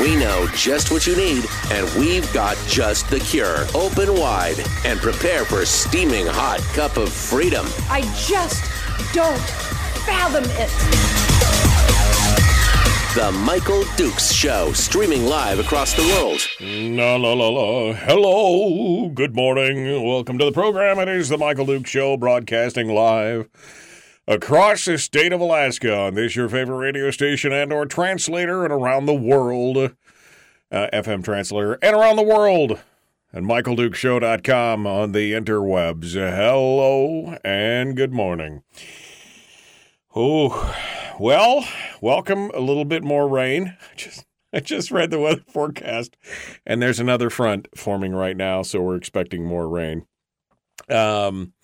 We know just what you need, and we've got just the cure. Open wide and prepare for a steaming hot cup of freedom. I just don't fathom it. The Michael Dukes Show, streaming live across the world. La la la la. Hello. Good morning. Welcome to the program. It is the Michael Dukes Show, broadcasting live across the state of Alaska on this your favorite radio station and or translator and around the world. Uh, FM translator and around the world and michaeldukeshow.com on the interwebs. Hello and good morning. Oh, well, welcome. A little bit more rain. Just I just read the weather forecast, and there's another front forming right now, so we're expecting more rain. Um,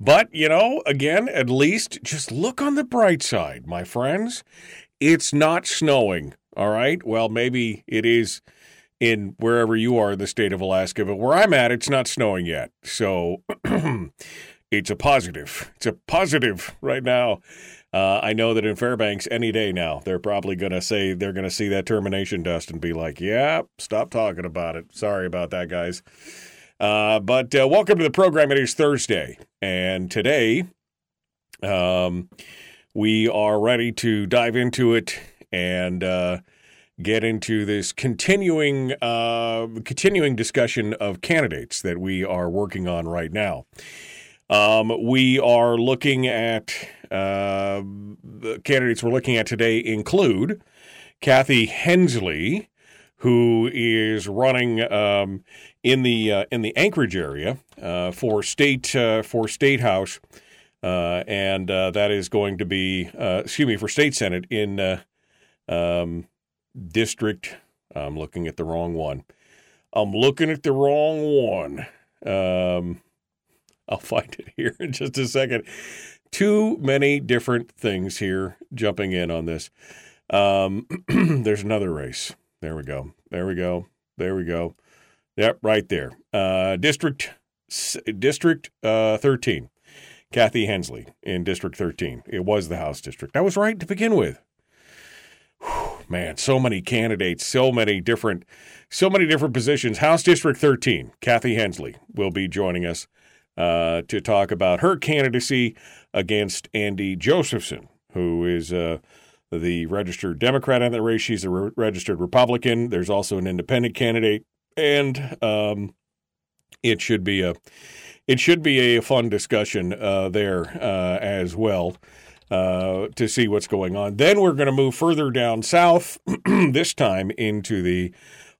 but you know, again, at least just look on the bright side, my friends. It's not snowing. All right. Well, maybe it is in wherever you are in the state of Alaska, but where I'm at, it's not snowing yet. So it's a positive. It's a positive right now. Uh, I know that in Fairbanks, any day now, they're probably going to say they're going to see that termination dust and be like, "Yeah, stop talking about it." Sorry about that, guys. Uh, but uh, welcome to the program. It is Thursday, and today, um, we are ready to dive into it and uh, get into this continuing uh, continuing discussion of candidates that we are working on right now. Um, we are looking at uh, the candidates we're looking at today include Kathy Henslee, who is running um, in the uh, in the Anchorage area uh, for state uh, for state house, uh, and uh, that is going to be excuse me for state senate in um, district. I'm looking at the wrong one. I'm looking at the wrong one. Um, I'll find it here in just a second. Too many different things here jumping in on this. Um, there's another race. There we go. There we go. There we go. Yep, right there. Uh, district District uh, 13. Kathy Henslee in District 13. It was the House district. I was right to begin with. Whew, man, so many candidates, so many different, so many different positions. House District 13. Kathy Henslee will be joining us uh, to talk about her candidacy against Andy Josephson, who is uh, the registered Democrat in the race. She's a re- registered Republican. There's also an independent candidate, and um, it should be a it should be a fun discussion uh, there uh, as well. Uh, to see what's going on. Then we're going to move further down south, this time into the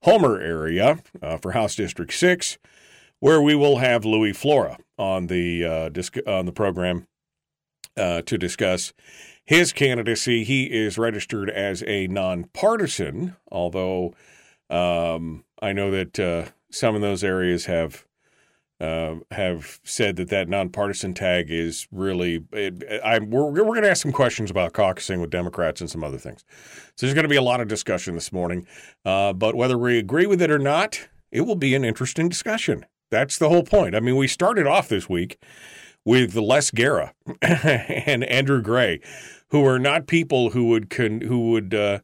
Homer area uh, for House District 6 where we will have Louie Flora on the uh, disc- on the program uh, to discuss his candidacy. He is registered as a nonpartisan, although um, I know that uh, some of those areas have. Uh, have said that that nonpartisan tag is really. It, I, we're we're going to ask some questions about caucusing with Democrats and some other things. So there's going to be a lot of discussion this morning. Uh, but whether we agree with it or not, it will be an interesting discussion. That's the whole point. I mean, we started off this week with Les Gara and Andrew Gray, who are not people who would con- who would uh,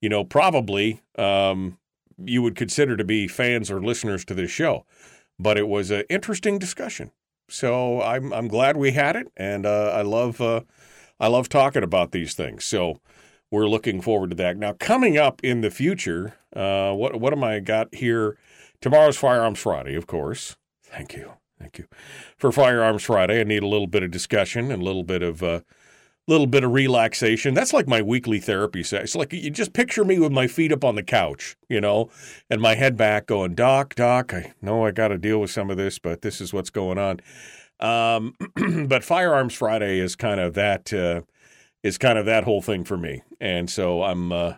you know probably um, you would consider to be fans or listeners to this show, but it was an interesting discussion. So I'm I'm glad we had it, and uh, I love uh, I love talking about these things. So we're looking forward to that. Now coming up in the future, uh, what what am I got here? Tomorrow's Firearms Friday, of course. Thank you. Thank you. For Firearms Friday, I need a little bit of discussion and a little bit of uh, little bit of relaxation. That's like my weekly therapy session. It's like you just picture me with my feet up on the couch, you know, and my head back going, Doc, Doc, I know I got to deal with some of this, but this is what's going on. Um, but Firearms Friday is kind of that uh, is kind of that whole thing for me, and so I'm uh,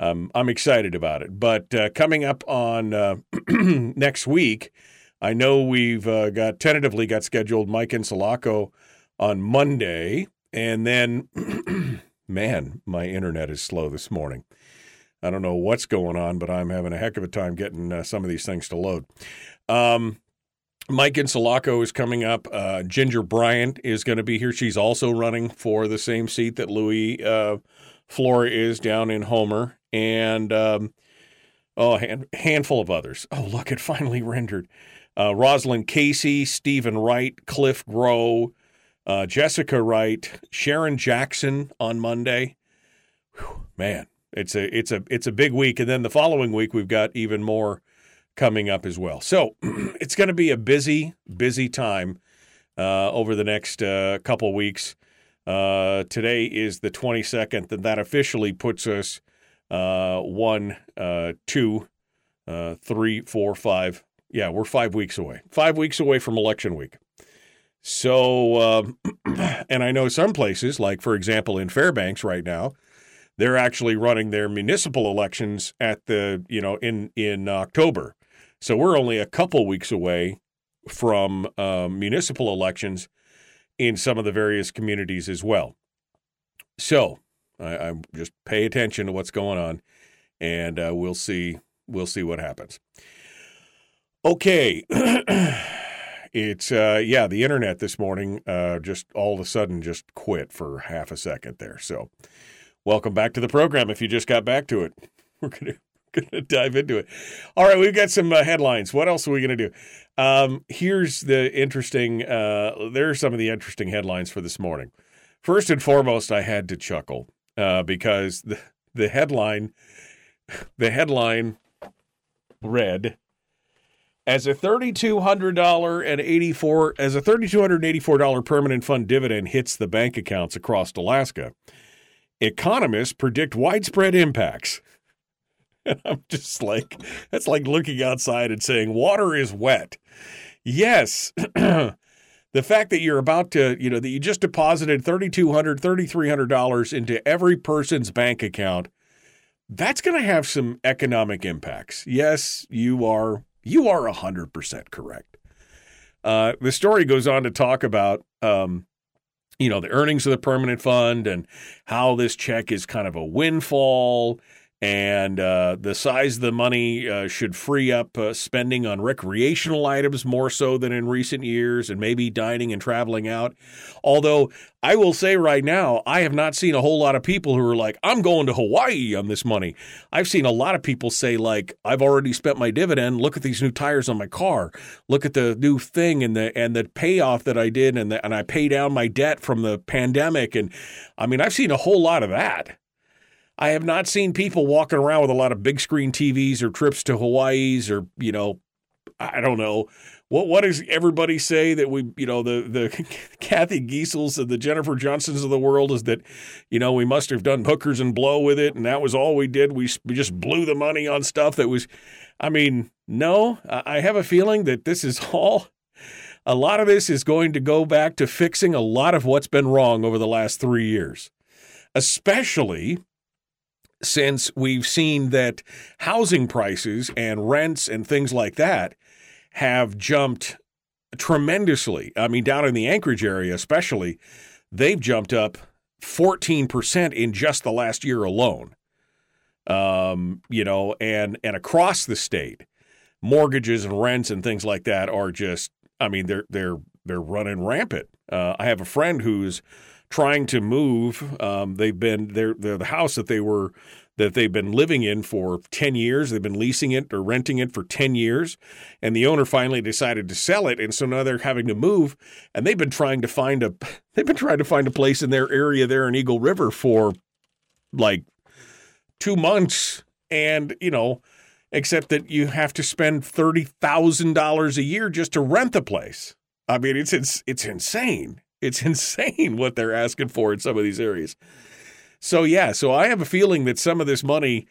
um, I'm excited about it. But uh, coming up on uh, next week, I know we've uh, got tentatively got scheduled Mike Insulaco on Monday, and then, man, my internet is slow this morning. I don't know what's going on, but I'm having a heck of a time getting uh, some of these things to load. Um, Mike Insulaco is coming up. Uh, Ginger Bryant is going to be here. She's also running for the same seat that Louie uh, Flora is down in Homer. And um, oh, a hand, handful of others. Oh, look, it finally rendered. Uh, Rosalind Casey, Stephen Wright, Cliff Groh, uh, Jessica Wright, Sharon Jackson on Monday. Whew, man, it's a it's a it's a big week, and then the following week we've got even more coming up as well. So it's going to be a busy busy time uh, over the next uh, couple weeks. Uh, today is the 22nd, and that officially puts us uh, one, uh, two, uh, three, four, five. Yeah, we're five weeks away. Five weeks away from election week. So, um, and I know some places, like for example in Fairbanks right now, they're actually running their municipal elections at the you know in in October. So we're only a couple weeks away from um, municipal elections in some of the various communities as well. So I, I just pay attention to what's going on, and uh, we'll see we'll see what happens. Okay. it's uh, yeah, the internet this morning uh, just all of a sudden just quit for half a second there. So, welcome back to the program. If you just got back to it, we're gonna gonna dive into it. All right, we've got some uh, headlines. What else are we gonna do? Um, here's the interesting. Uh, there are some of the interesting headlines for this morning. First and foremost, I had to chuckle uh, because the the headline the headline read as a $3200 and 84 as a $3284 permanent fund dividend hits the bank accounts across Alaska economists predict widespread impacts. I'm just like that's like looking outside and saying water is wet. Yes the fact that you're about to you know that you just deposited $3200 $3300 into every person's bank account that's going to have some economic impacts. Yes you are you are 100% correct. Uh, the story goes on to talk about, um, you know, the earnings of the permanent fund and how this check is kind of a windfall and uh, the size of the money uh, should free up uh, spending on recreational items more so than in recent years, and maybe dining and traveling out. Although I will say right now, I have not seen a whole lot of people who are like, "I'm going to Hawaii on this money." I've seen a lot of people say, "Like, I've already spent my dividend. Look at these new tires on my car. Look at the new thing and the and the payoff that I did, and the, and I pay down my debt from the pandemic." And I mean, I've seen a whole lot of that. I have not seen people walking around with a lot of big screen TVs or trips to Hawaii's or, you know, I don't know. What what does everybody say that we you know the the Cathy Giessels and the Jennifer Johnsons of the world is that you know we must have done hookers and blow with it and that was all we did we, we just blew the money on stuff that was I mean no I have a feeling that this is all a lot of this is going to go back to fixing a lot of what's been wrong over the last 3 years especially since we've seen that housing prices and rents and things like that have jumped tremendously. I mean, down in the Anchorage area, especially, they've jumped up 14% in just the last year alone. Um, you know, and and across the state, mortgages and rents and things like that are just I mean, they're they're they're running rampant. Uh, I have a friend who's trying to move. Um, they've been they're, they're the house that they were that they've been living in for 10 years. They've been leasing it or renting it for 10 years. And the owner finally decided to sell it. And so now they're having to move. And they've been trying to find a they've been trying to find a place in their area there in Eagle River for like two months. And, you know, except that you have to spend $30,000 a year just to rent the place. I mean, it's it's it's insane. It's insane what they're asking for in some of these areas. So yeah, so I have a feeling that some of this money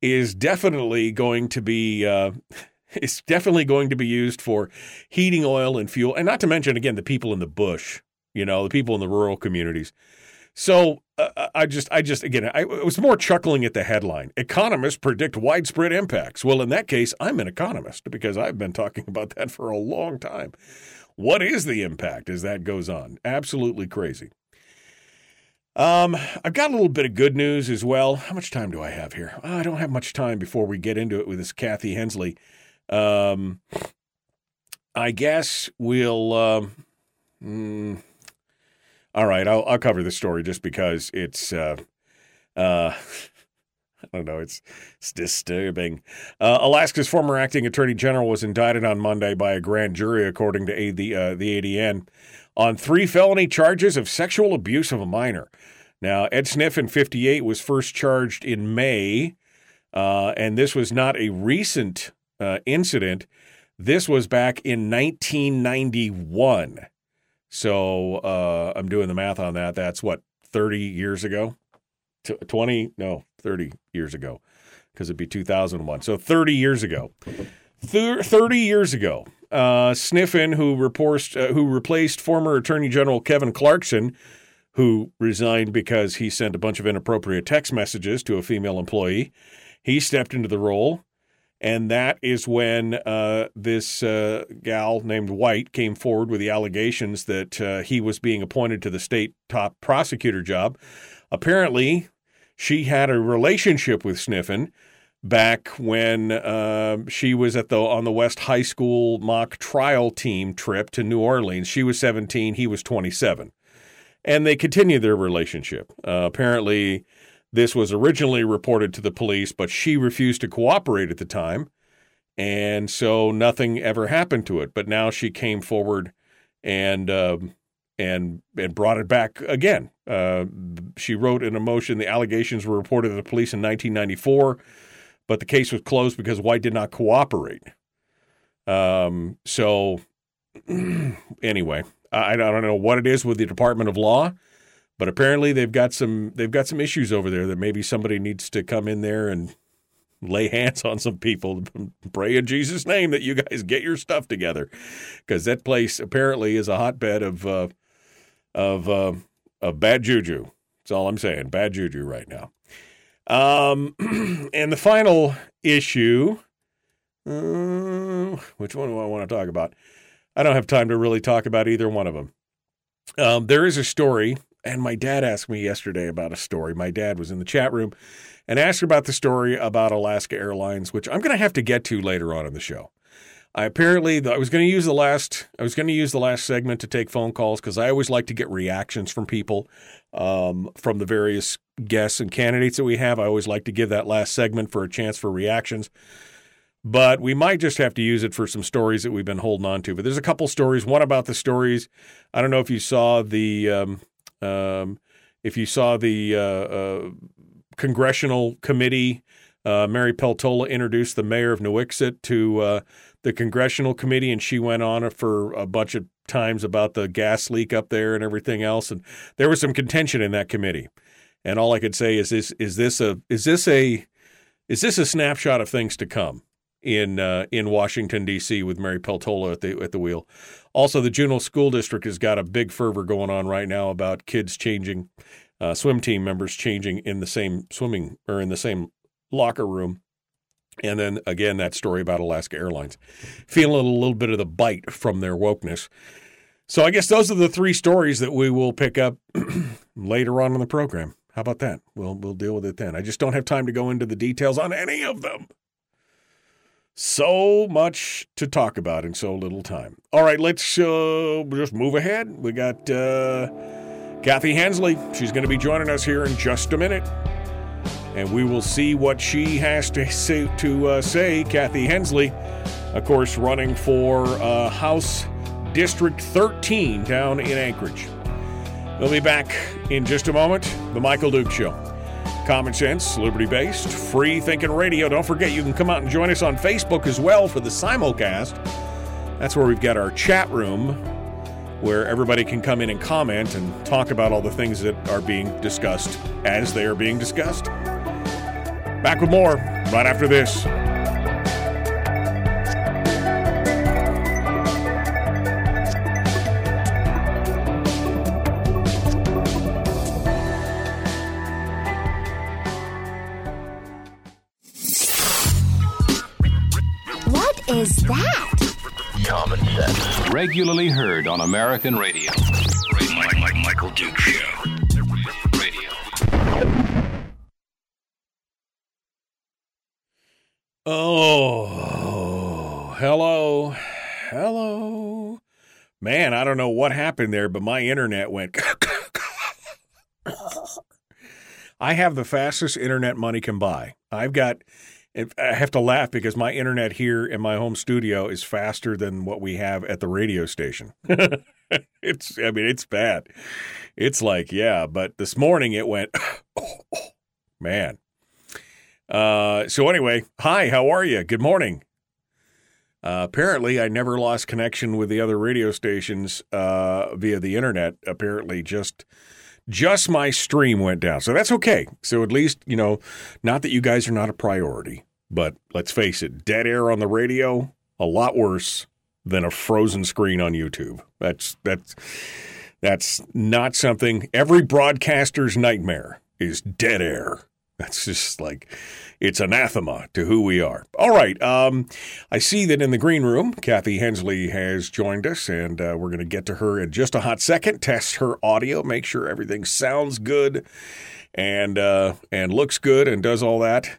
is definitely going to be uh, it's definitely going to be used for heating oil and fuel, and not to mention again the people in the bush, you know, the people in the rural communities. So uh, I just, I just, again, I was more chuckling at the headline. Economists predict widespread impacts. Well, in that case, I'm an economist because I've been talking about that for a long time. What is the impact as that goes on? Absolutely crazy. Um, I've got a little bit of good news as well. How much time do I have here? Oh, I don't have much time before we get into it with this Kathy Henslee. Um, I guess we'll. Um, mm, all right, I'll, I'll cover the story just because it's. Uh, uh, don't know. It's, it's disturbing. Uh, Alaska's former acting attorney general was indicted on Monday by a grand jury, according to the uh, the ADN, on three felony charges of sexual abuse of a minor. Now, Ed Sniffen, 58, was first charged in May, uh, and this was not a recent uh, incident. This was back in 1991. So uh, I'm doing the math on that. That's what 30 years ago, 20 no 30 years ago, because it'd be 2001. So 30 years ago. 30 years ago, uh, Sniffen, who, reports, uh, who replaced former Attorney General Kevin Clarkson, who resigned because he sent a bunch of inappropriate text messages to a female employee, he stepped into the role. And that is when uh, this uh, gal named White came forward with the allegations that uh, he was being appointed to the state top prosecutor job. Apparently, she had a relationship with Sniffen back when uh, she was at the on the West High School mock trial team trip to New Orleans. She was 17, he was 27, and they continued their relationship. Uh, apparently, this was originally reported to the police, but she refused to cooperate at the time, and so nothing ever happened to it. But now she came forward and. Uh, and and brought it back again. Uh, she wrote in a motion the allegations were reported to the police in 1994 but the case was closed because White did not cooperate. Um, so, anyway, I, I don't know what it is with the Department of Law, but apparently they've got some they've got some issues over there that maybe somebody needs to come in there and lay hands on some people. Pray in Jesus' name that you guys get your stuff together, because that place apparently is a hotbed of uh, of uh, of bad juju. That's all I'm saying. Bad juju right now. Um, and the final issue, uh, which one do I want to talk about? I don't have time to really talk about either one of them. Um, there is a story, and my dad asked me yesterday about a story. My dad was in the chat room and asked about the story about Alaska Airlines, which I'm going to have to get to later on in the show. I apparently I was going to use the last I was going to use the last segment to take phone calls because I always like to get reactions from people um, from the various guests and candidates that we have. I always like to give that last segment for a chance for reactions. But we might just have to use it for some stories that we've been holding on to. But there's a couple stories. One about the stories. I don't know if you saw the um, um, if you saw the uh, uh, congressional committee. Uh, Mary Peltola introduced the mayor of Nuiqsut to uh, the congressional committee, and she went on for a bunch of times about the gas leak up there and everything else. And there was some contention in that committee. And all I could say is this: is this a is this a is this a snapshot of things to come in uh, in Washington D.C. with Mary Peltola at the at the wheel? Also, the Juneau School District has got a big fervor going on right now about kids changing, uh, swim team members changing in the same swimming or in the same locker room. And then again, that story about Alaska Airlines, feeling a little bit of the bite from their wokeness. So I guess those are the three stories that we will pick up later on in the program. How about that? We'll we'll deal with it then. I just don't have time to go into the details on any of them. So much to talk about in so little time. All right, let's uh, just move ahead. We got uh, Kathy Henslee. She's going to be joining us here in just a minute, and we will see what she has to say. To uh, say, Kathy Henslee, of course, running for uh, House District 13 down in Anchorage. We'll be back in just a moment. The Michael Duke Show. Common sense, liberty based, free thinking radio. Don't forget you can come out and join us on Facebook as well for the simulcast. That's where we've got our chat room where everybody can come in and comment and talk about all the things that are being discussed as they are being discussed. Back with more right after this. What is that? Common sense. Regularly heard on American radio. Mike, Mike, Michael Duke Show. Oh, hello. Hello. Man, I don't know what happened there, but my internet went. I have the fastest internet money can buy. I've got, I have to laugh because my internet here in my home studio is faster than what we have at the radio station. it's, I mean, it's bad. It's like, yeah, but this morning it went, oh, oh, man. Uh, so anyway, hi, how are you? Good morning. Uh, apparently, I never lost connection with the other radio stations uh, via the internet. Apparently, just just my stream went down, so that's okay. So at least you know, not that you guys are not a priority, but let's face it, dead air on the radio a lot worse than a frozen screen on YouTube. That's that's that's not something every broadcaster's nightmare is dead air. That's just like it's anathema to who we are. All right. Um, I see that in the green room, Kathy Henslee has joined us, and uh, we're going to get to her in just a hot second. Test her audio, make sure everything sounds good and uh, and looks good, and does all that.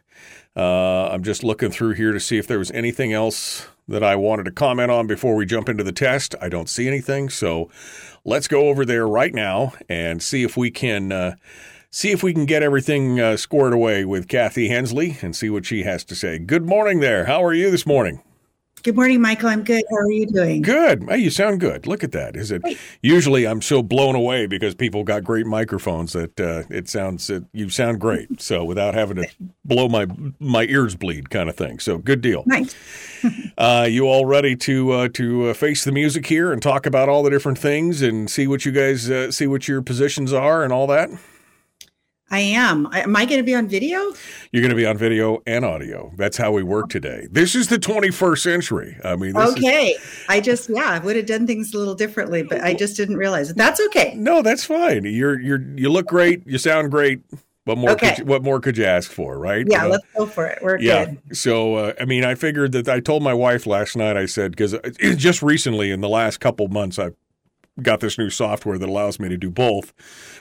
Uh, I'm just looking through here to see if there was anything else that I wanted to comment on before we jump into the test. I don't see anything, so let's go over there right now and see if we can uh, see if we can get everything uh, squared away with Kathy Henslee and see what she has to say. Good morning there. How are you this morning? Good morning, Michael. I'm good. How are you doing? Good. Hey, you sound good. Look at that. Is it? Usually, I'm so blown away because people got great microphones that uh, it sounds it, you sound great. So without having to blow my my ears bleed, kind of thing. So good deal. Nice. uh, you all ready to uh, to uh, face the music here and talk about all the different things and see what you guys uh, see what your positions are and all that? I am. Am I going to be on video? You're going to be on video and audio. That's how we work today. This is the 21st century. I mean, okay. Is... I just, yeah, I would have done things a little differently, but I just didn't realize it. That's okay. No, that's fine. You're, you're, you look great. You sound great. What more? Okay. Could you, what more could you ask for, right? Yeah, uh, let's go for it. We're yeah. good. So, uh, I mean, I figured that I told my wife last night. I said because just recently, in the last couple months, I've got this new software that allows me to do both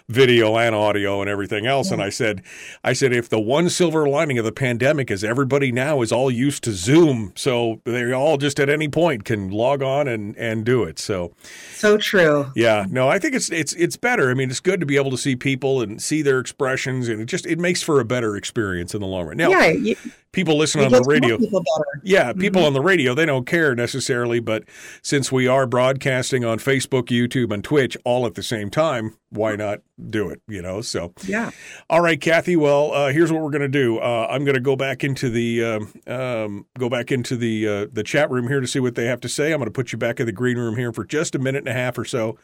video and audio and everything else. Yeah. And I said, I said, if the one silver lining of the pandemic is everybody now is all used to Zoom, so they all just at any point can log on and and do it. So, so true. Yeah, no, I think it's it's it's better. I mean, it's good to be able to see people and see their expressions, and it just it makes for a better experience in the long run. Now, yeah. You- people listen on the radio. People yeah, people mm-hmm. on the radio, they don't care necessarily, but since we are broadcasting on Facebook, YouTube, and Twitch all at the same time, why not do it? You know, so yeah. All right, Kathy. Well, uh, here's what we're going to do. Uh, I'm going to go back into the um, um, go back into the uh, the chat room here to see what they have to say. I'm going to put you back in the green room here for just a minute and a half or so,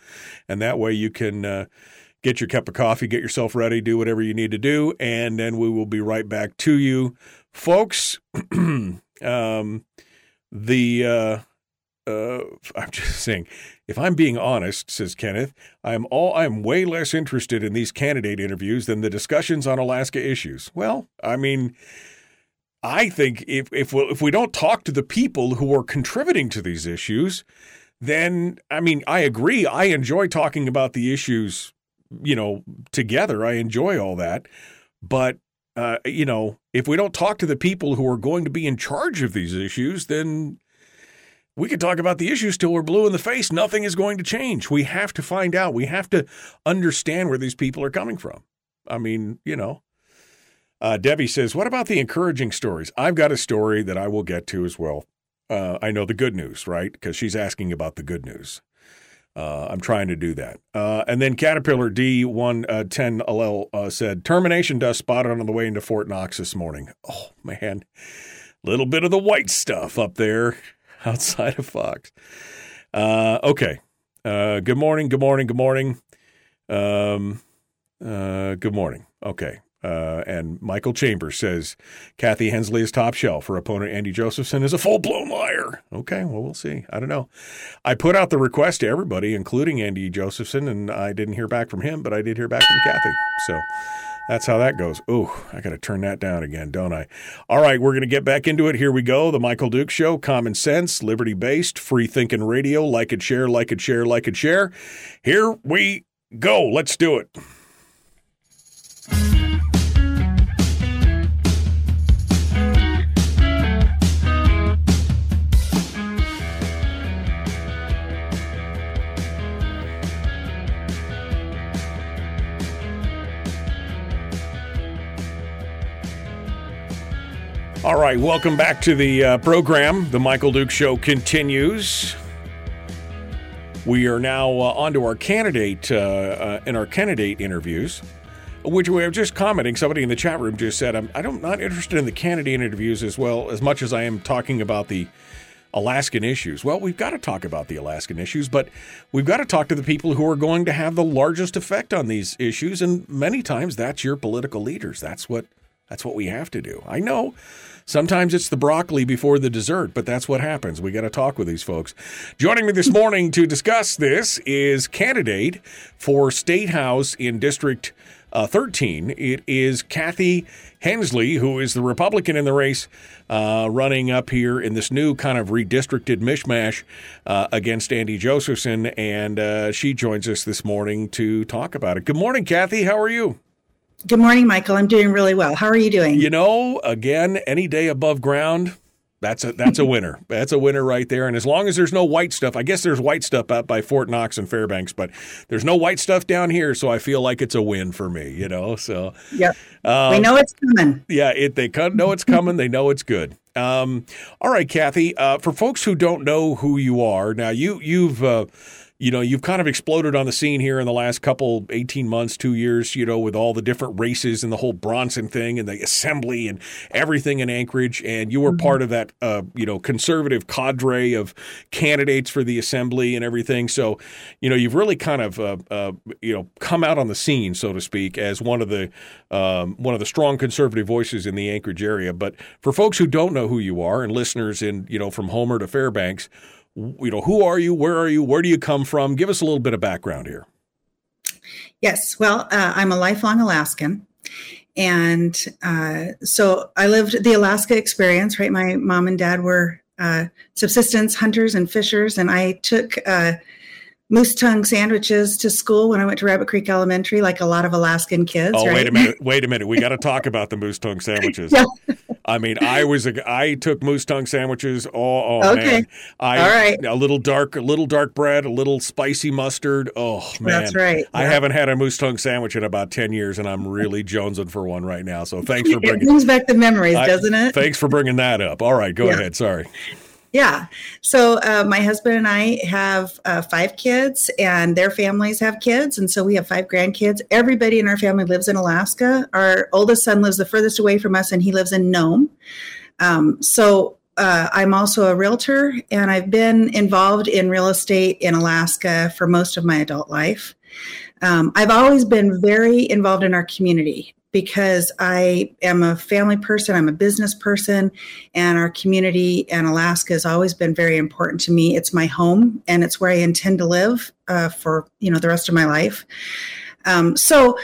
and that way you can uh, get your cup of coffee, get yourself ready, do whatever you need to do, and then we will be right back to you folks, um, the uh, uh, I'm just saying, if I'm being honest, says Kenneth, I'm all I'm way less interested in these candidate interviews than the discussions on Alaska issues. Well, I mean, I think if if we, if we don't talk to the people who are contributing to these issues, then I mean, I agree. I enjoy talking about the issues, you know, together. I enjoy all that, but uh, you know, if we don't talk to the people who are going to be in charge of these issues, then we could talk about the issues till we're blue in the face. Nothing is going to change. We have to find out. We have to understand where these people are coming from. I mean, you know. Uh, Debbie says, What about the encouraging stories? I've got a story that I will get to as well. Uh, I know the good news, right? Because she's asking about the good news. Uh, I'm trying to do that. Uh, and then Caterpillar D110 uh, uh, said, termination dust spotted on the way into Fort Knox this morning. Oh, man. Little bit of the white stuff up there outside of Fox. Uh, okay. Uh, good morning. Good morning. Good morning. Um, good morning. Okay. Uh, and Michael Chambers says Kathy Henslee is top shelf. Her opponent, Andy Josephson, is a full blown liar. Okay, well, we'll see. I don't know. I put out the request to everybody, including Andy Josephson, and I didn't hear back from him, but I did hear back from Kathy. So that's how that goes. Oh, I got to turn that down again, don't I? All right, we're going to get back into it. Here we go. The Michael Duke Show, common sense, liberty based, free thinking radio. Like it, share, like it, share, like it, share. Here we go. Let's do it. All right, welcome back to the uh, program. The Michael Duke Show continues. We are now uh, on to our candidate uh, uh, in our candidate interviews, which we were just commenting. Somebody in the chat room just said, "I'm I don't not interested in the candidate interviews as well as much as I am talking about the Alaskan issues." Well, we've got to talk about the Alaskan issues, but we've got to talk to the people who are going to have the largest effect on these issues, and many times that's your political leaders. That's what that's what we have to do. I know sometimes it's the broccoli before the dessert, but that's what happens. We got to talk with these folks. Joining me this morning to discuss this is candidate for State House in District uh, 13. It is Kathy Henslee, who is the Republican in the race, uh, running up here in this new kind of redistricted mishmash uh, against Andy Josephson. And uh, she joins us this morning to talk about it. Good morning, Kathy. How are you? Good morning, Michael. I'm doing really well. How are you doing? You know, again, any day above ground, that's a that's a winner. That's a winner right there. And as long as there's no white stuff, I guess there's white stuff out by Fort Knox and Fairbanks, but there's no white stuff down here, so I feel like it's a win for me. You know, so yeah, um, we know it's coming. Yeah, it they know it's coming. they know it's good. Um, all right, Kathy. Uh, for folks who don't know who you are, now you you've. Uh, you know, you've kind of exploded on the scene here in the last couple 18 months, 2 years, you know, with all the different races and the whole Bronson thing and the assembly and everything in Anchorage and you were mm-hmm. part of that uh, you know, conservative cadre of candidates for the assembly and everything. So, you know, you've really kind of uh, uh, you know, come out on the scene, so to speak, as one of the um, one of the strong conservative voices in the Anchorage area. But for folks who don't know who you are and listeners in, you know, from Homer to Fairbanks, you know, who are you? Where are you? Where do you come from? Give us a little bit of background here. Yes. Well, uh, I'm a lifelong Alaskan. And uh, so I lived the Alaska experience, right? My mom and dad were uh, subsistence hunters and fishers, and I took uh, moose tongue sandwiches to school when I went to Rabbit Creek Elementary, like a lot of Alaskan kids. Oh, right? wait a minute, wait a minute. We got to talk about the moose tongue sandwiches. yeah. I mean, I was a, I took moose tongue sandwiches. Oh, oh okay. man, I, all right. A little dark, a little dark bread, a little spicy mustard. Oh man, that's right. I haven't had a moose tongue sandwich in about ten years, and I'm really jonesing for one right now. So thanks for bringing. It brings back the memories, I, doesn't it? Thanks for bringing that up. All right, go yeah. ahead. Sorry. Yeah. So uh, my husband and I have uh, five kids, and their families have kids, and so we have five grandkids. Everybody in our family lives in Alaska. Our oldest son lives the furthest away from us, and he lives in Nome. Um, so uh, I'm also a realtor, and I've been involved in real estate in Alaska for most of my adult life. Um, I've always been very involved in our community because I am a family person, I'm a business person, and our community and Alaska has always been very important to me. It's my home, and it's where I intend to live uh, for you know the rest of my life. Um, so,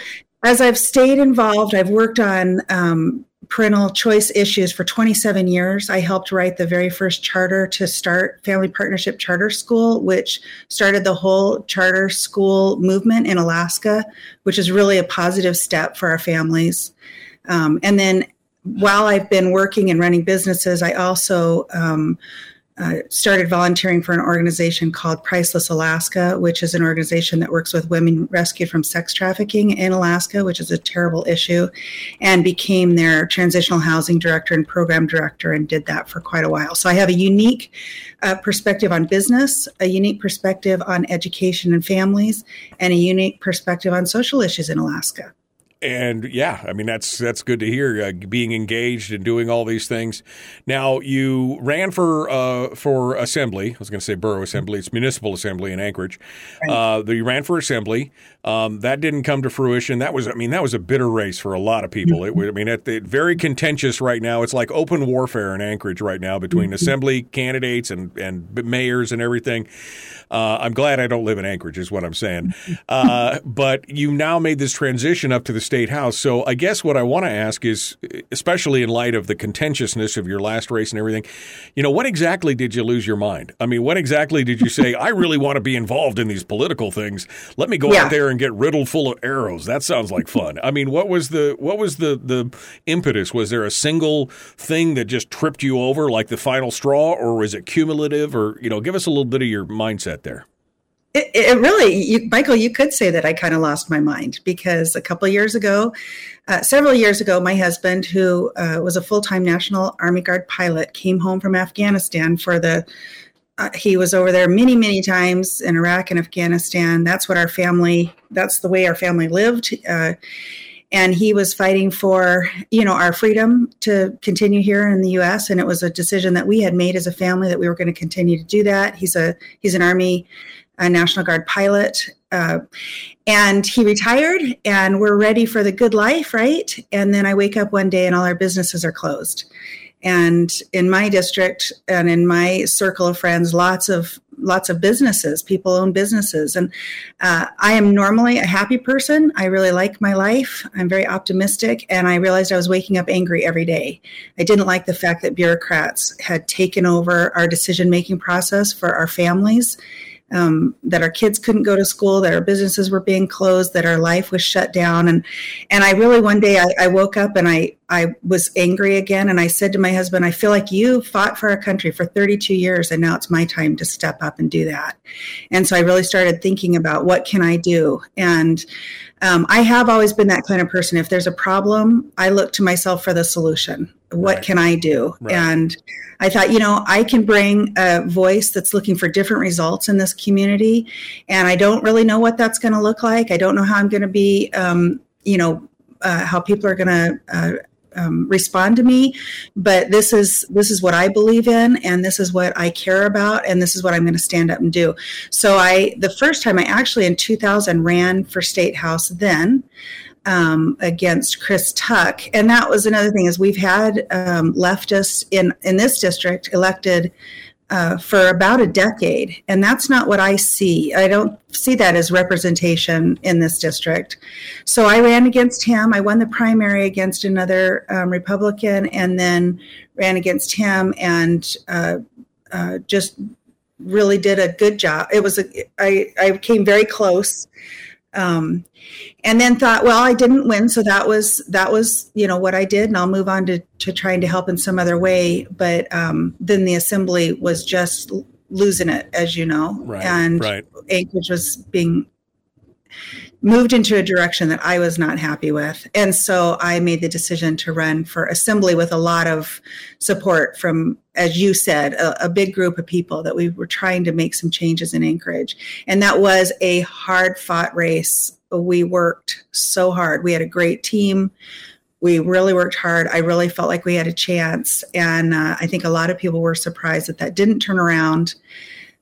as I've stayed involved, I've worked on um, parental choice issues for 27 years. I helped write the very first charter to start Family Partnership Charter School, which started the whole charter school movement in Alaska, which is really a positive step for our families. Um, and then while I've been working and running businesses, I also um, uh, started volunteering for an organization called Priceless Alaska, which is an organization that works with women rescued from sex trafficking in Alaska, which is a terrible issue, and became their transitional housing director and program director and did that for quite a while. So I have a unique uh, perspective on business, a unique perspective on education and families, and a unique perspective on social issues in Alaska and yeah, I mean that's that's good to hear. Uh, being engaged and doing all these things. Now you ran for uh, for assembly. I was going to say borough assembly. It's municipal assembly in Anchorage. Uh, you ran for assembly. Um, that didn't come to fruition. That was I mean that was a bitter race for a lot of people. It I mean it, it very contentious right now. It's like open warfare in Anchorage right now between assembly candidates and and mayors and everything. Uh, I'm glad I don't live in Anchorage, is what I'm saying. Uh, but you now made this transition up to the state house. So I guess what I want to ask is, especially in light of the contentiousness of your last race and everything, you know, what exactly did you lose your mind? I mean, what exactly did you say? I really want to be involved in these political things. Let me go Yeah. out there and get riddled full of arrows. That sounds like fun. I mean, what was the what was the the impetus? Was there a single thing that just tripped you over, like the final straw, or was it cumulative? Or you know, give us a little bit of your mindset there. It, it really, you, Michael, you could say that I kind of lost my mind because a couple years ago, uh, several years ago, my husband, who uh, was a full time National Army Guard pilot, came home from Afghanistan for the. Uh, he was over there many, many times in Iraq and Afghanistan. That's what our family. That's the way our family lived. Uh, and he was fighting for you know our freedom to continue here in the US and it was a decision that we had made as a family that we were going to continue to do that. He's a he's an army a national guard pilot uh, and he retired and we're ready for the good life right? And then i wake up one day and all our businesses are closed. And in my district and in my circle of friends lots of lots of businesses people own businesses. And uh, i am normally a happy person. I really like my life. I'm very optimistic. And i realized i was waking up angry every day. I didn't like the fact that bureaucrats had taken over our decision making process for our families um, that our kids couldn't go to school, that our businesses were being closed, that our life was shut down, and and I really one day I, I woke up and I I was angry again, and I said to my husband, I feel like you fought for our country for 32 years, and now it's my time to step up and do that. And so I really started thinking about what can I do, and um, I have always been that kind of person. If there's a problem, I look to myself for the solution. What Right. can I do? Right. And I thought, you know, I can bring a voice that's looking for different results in this community. And I don't really know what that's going to look like. I don't know how I'm going to be, um, you know, uh, how people are going to. Uh, um, respond to me but this is this is what i believe in and this is what i care about and this is what i'm going to stand up and do. So i the first time i actually in 2000 ran for state house then um, against Chris Tuck, and that was another thing is we've had um, leftists in in this district elected uh, for about a decade, and that's not what I see. I don't see that as representation in this district. So I ran against him. I won the primary against another um, Republican, and then ran against him, and uh, uh, just really did a good job. It was a I I came very close. Um, and then thought, well, I didn't win, so that was that was you know what I did, and I'll move on to to trying to help in some other way. But um, then the assembly was just losing it, as you know, Right. and right. Anchorage was being moved into a direction that I was not happy with. And so I made the decision to run for assembly with a lot of support from, as you said, a, a big group of people that we were trying to make some changes in Anchorage. And that was a hard fought race. We worked so hard. We had a great team. We really worked hard. I really felt like we had a chance. And uh, I think a lot of people were surprised that that didn't turn around.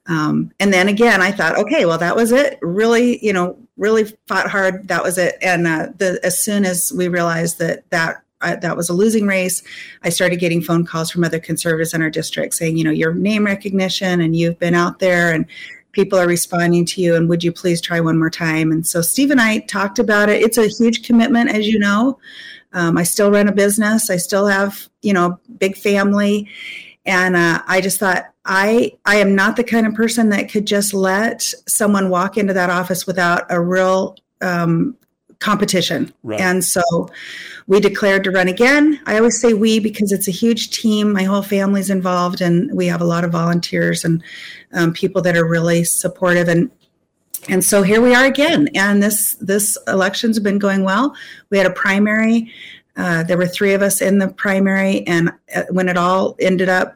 Um, and then again, I thought, okay, well, that was it. Really, you know, really fought hard. That was it. And uh, the, as soon as we realized that that uh, that was a losing race, I started getting phone calls from other conservatives in our district saying, you know, your name recognition and you've been out there and people are responding to you and would you please try one more time? And so Steve and I talked about it. It's a huge commitment, as you know. Um, I still run a business. I still have, you know, big family. And uh, I just thought, I I am not the kind of person that could just let someone walk into that office without a real um, competition. Right. And so we declared to run again. I always say we because it's a huge team. My whole family's involved, and we have a lot of volunteers and um, people that are really supportive. And and so here we are again. And this this election's been going well. We had a primary. Uh, there were three of us in the primary, and uh, when it all ended up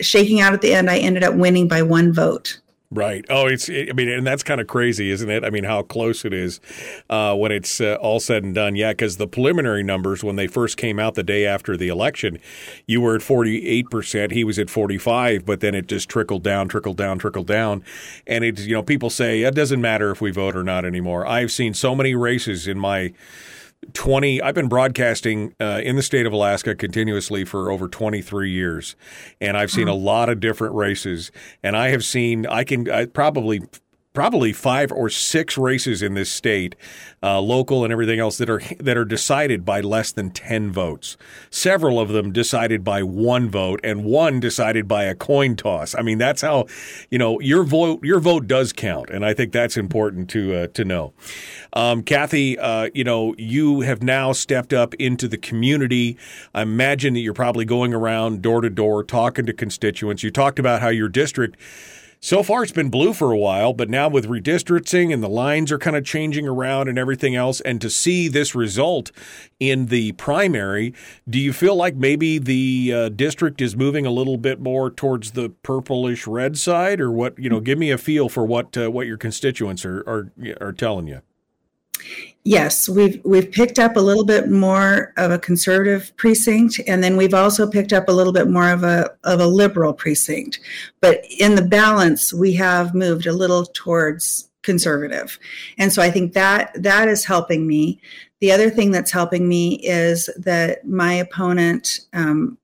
shaking out at the end, I ended up winning by one vote. Right. Oh, it's. I mean, and that's kind of crazy, isn't it? I mean, how close it is uh, when it's uh, all said and done. Yeah, because the preliminary numbers when they first came out the day after the election, you were at forty eight percent. He was at forty five, but then it just trickled down, trickled down, trickled down, and it's you know people say it doesn't matter if we vote or not anymore. I've seen so many races in my 20 I've been broadcasting uh, in the state of Alaska continuously for over 23 years and I've seen a lot of different races and I have seen I can I probably probably five or six races in this state, uh, local and everything else that are that are decided by less than ten votes. Several of them decided by one vote, and one decided by a coin toss. I mean, that's how you know your vote your vote does count, and I think that's important to uh, to know. Um, Kathy, uh, you know, you have now stepped up into the community. I imagine that you're probably going around door to door talking to constituents. You talked about how your district so far it's been blue for a while, but now with redistricting and the lines are kind of changing around and everything else, and to see this result in the primary, do you feel like maybe the uh, district is moving a little bit more towards the purplish red side, or what? You know, give me a feel for what uh, what your constituents are, are are telling you. Yes, we've we've picked up a little bit more of a conservative precinct, and then we've also picked up a little bit more of a of a liberal precinct. But in the balance, we have moved a little towards conservative, and so I think that that is helping me. The other thing that's helping me is that my opponent, um,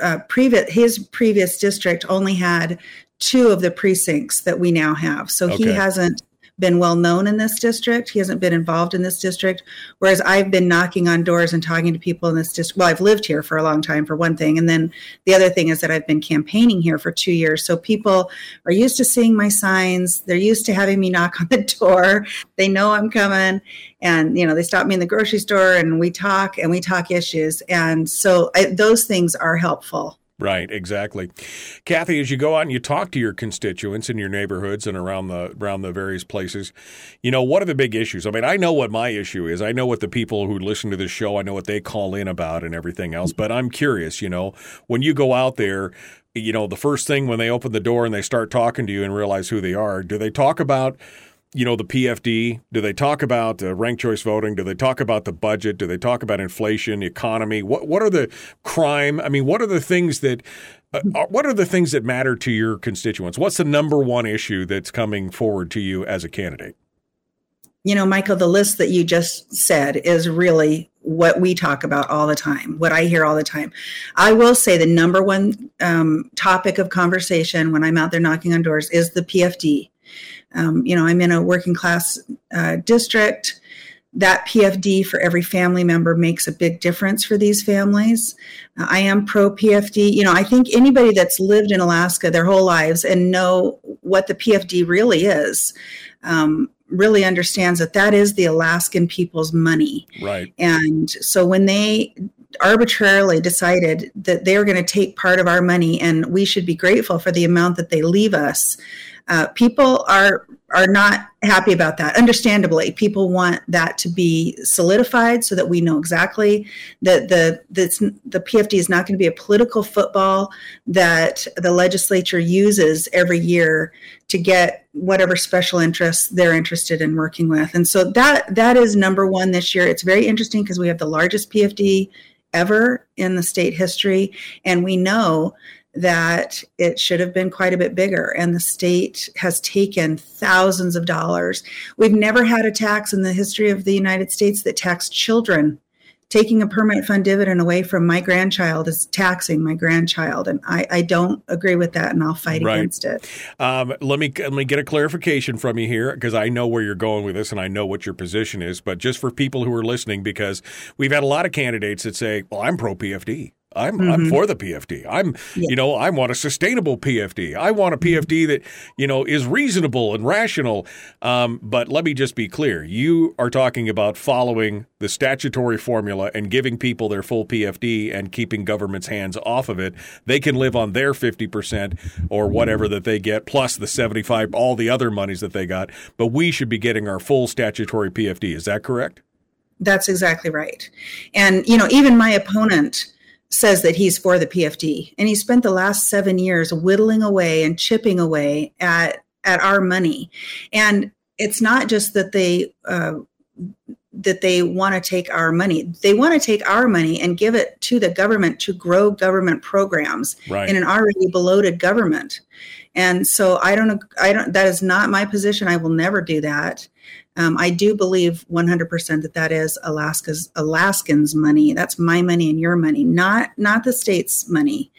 uh, previous his previous district only had two of the precincts that we now have, so okay. he hasn't been well known in this district. He hasn't been involved in this district. Whereas I've been knocking on doors and talking to people in this district. Well, I've lived here for a long time, for one thing. And then the other thing is that I've been campaigning here for two years. So people are used to seeing my signs. They're used to having me knock on the door. They know I'm coming. And, you know, they stop me in the grocery store and we talk and we talk issues. And so I, those things are helpful. Right, exactly. Kathy, as you go out and you talk to your constituents in your neighborhoods and around the around the various places, you know, what are the big issues? I mean, I know what my issue is. I know what the people who listen to this show, I know what they call in about and everything else, but I'm curious, you know, when you go out there, you know, the first thing when they open the door and they start talking to you and realize who they are, do they talk about you know, the PFD? Do they talk about uh, ranked choice voting? Do they talk about the budget? Do they talk about inflation, economy? What what are the crime? I mean, what are the things that uh, what are the things that matter to your constituents? What's the number one issue that's coming forward to you as a candidate? You know, Michael, the list that you just said is really what we talk about all the time, what I hear all the time. I will say the number one um, topic of conversation when I'm out there knocking on doors is the PFD um, you know, I'm in a working class uh, district. That PFD for every family member makes a big difference for these families. Uh, I am pro PFD. You know, I think anybody that's lived in Alaska their whole lives and know what the PFD really is um, really understands that that is the Alaskan people's money. Right. And so when they arbitrarily decided that they were going to take part of our money and we should be grateful for the amount that they leave us uh, people are are not happy about that. Understandably, people want that to be solidified so that we know exactly that the that's, the PFD is not going to be a political football that the legislature uses every year to get whatever special interests they're interested in working with. And so that that is number one this year. It's very interesting because we have the largest PFD ever in the state history, and we know that it should have been quite a bit bigger. And the state has taken thousands of dollars. We've never had a tax in the history of the united states that taxed children. Taking a permanent fund dividend away from my grandchild is taxing my grandchild. And i, I don't agree with that and i'll fight right. against it. Um, let me let me get a clarification from you here because i know where you're going with this and i know what your position is but just for people who are listening because we've had a lot of candidates that say well i'm pro pfd I'm mm-hmm. I'm for the PFD. I'm yeah. you know I want a sustainable PFD. I want a PFD that you know is reasonable and rational. Um, but let me just be clear: you are talking about following the statutory formula and giving people their full PFD and keeping government's hands off of it. They can live on their fifty percent or whatever that they get plus the seventy five, all the other monies that they got. But we should be getting our full statutory PFD. Is that correct? That's exactly right. And you know, even my opponent says that he's for the PFD. And he spent the last seven years whittling away and chipping away at at our money, and it's not just that they uh, that they want to take our money. They want to take our money and give it to the government to grow government programs Right. in an already bloated government. And so I don't, I don't, that is not my position. I will never do that. Um, I do believe 100% that that is Alaska's Alaskans' money. That's my money and your money, not not the state's money.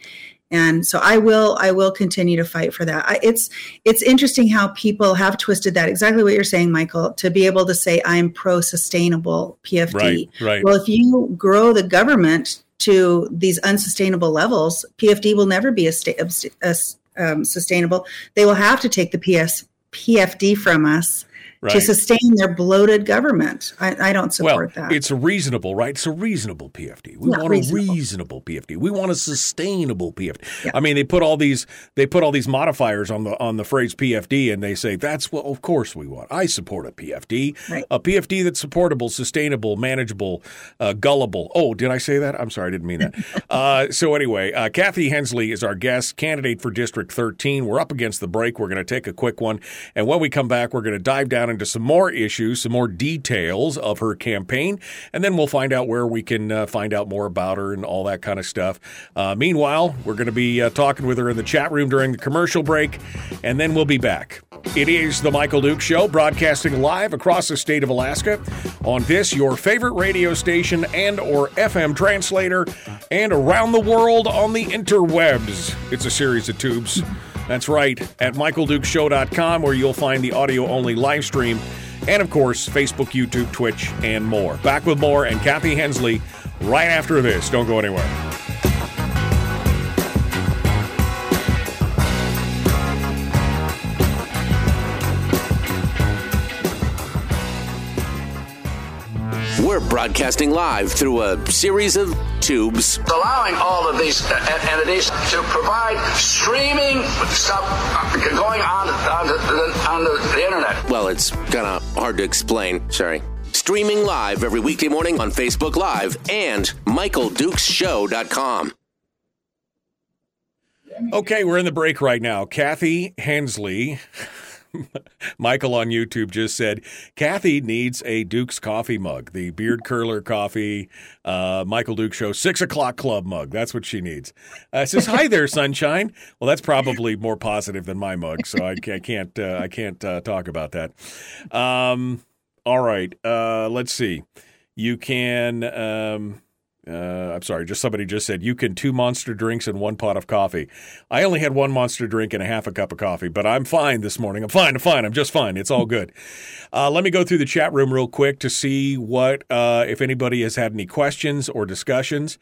And so I will I will continue to fight for that. I, it's it's interesting how people have twisted that exactly what you're saying, Michael, to be able to say I'm pro sustainable PFD. Right, right. Well, if you grow the government to these unsustainable levels, PFD will never be a, sta- a, a um, sustainable. They will have to take the PS PFD from us to sustain their bloated government. I, I don't Well, support that. it's a reasonable, right? It's a reasonable PFD. We Yeah, want reasonable. a reasonable PFD. We want a sustainable PFD. Yeah. I mean, they put all these they put all these modifiers on the on the phrase PFD, and they say that's what of course we want. I support a PFD, Right. a PFD that's supportable, sustainable, manageable, uh, gullible. Oh, did I say that? I'm sorry, I didn't mean that. uh, so anyway, uh, Kathy Henslee is our guest, candidate for District 13. We're up against the break. We're going to take a quick one, and when we come back, we're going to dive down into some more issues, some more details of her campaign, and then we'll find out where we can uh, find out more about her and all that kind of stuff. Uh, meanwhile, we're going to be uh, talking with her in the chat room during the commercial break, and then we'll be back. It is the Michael Duke Show, broadcasting live across the state of Alaska on this your favorite radio station and or FM translator, and around the world on the interwebs. It's a series of tubes. That's right, at michaeldukeshow.com, where you'll find the audio only live stream, and of course, Facebook, YouTube, Twitch, and more. Back with more and Kathy Henslee right after this. Don't go anywhere. We're broadcasting live through a series of tubes. allowing all of these uh, entities to provide streaming stuff uh, going on on the, on the, the internet. Well, it's kind of hard to explain. Sorry. Streaming live every weekday morning on Facebook Live and MichaelDukesShow.com. Okay, we're in the break right now. Kathy Henslee, Michael on YouTube just said, Kathy needs a Duke's coffee mug, the beard curler coffee, uh, Michael Duke Show, six o'clock club mug. That's what she needs. Uh, says, Hi there, sunshine. Well, that's probably more positive than my mug, so I, ca- I can't, uh, I can't uh, talk about that. Um, all right, uh, let's see. You can. Um, uh, I'm sorry, just somebody just said you can two monster drinks and one pot of coffee. I only had one monster drink and a half a cup of coffee, but I'm fine this morning. I'm fine. I'm fine. I'm just fine. It's all good. Uh, let me go through the chat room real quick to see what uh, if anybody has had any questions or discussions.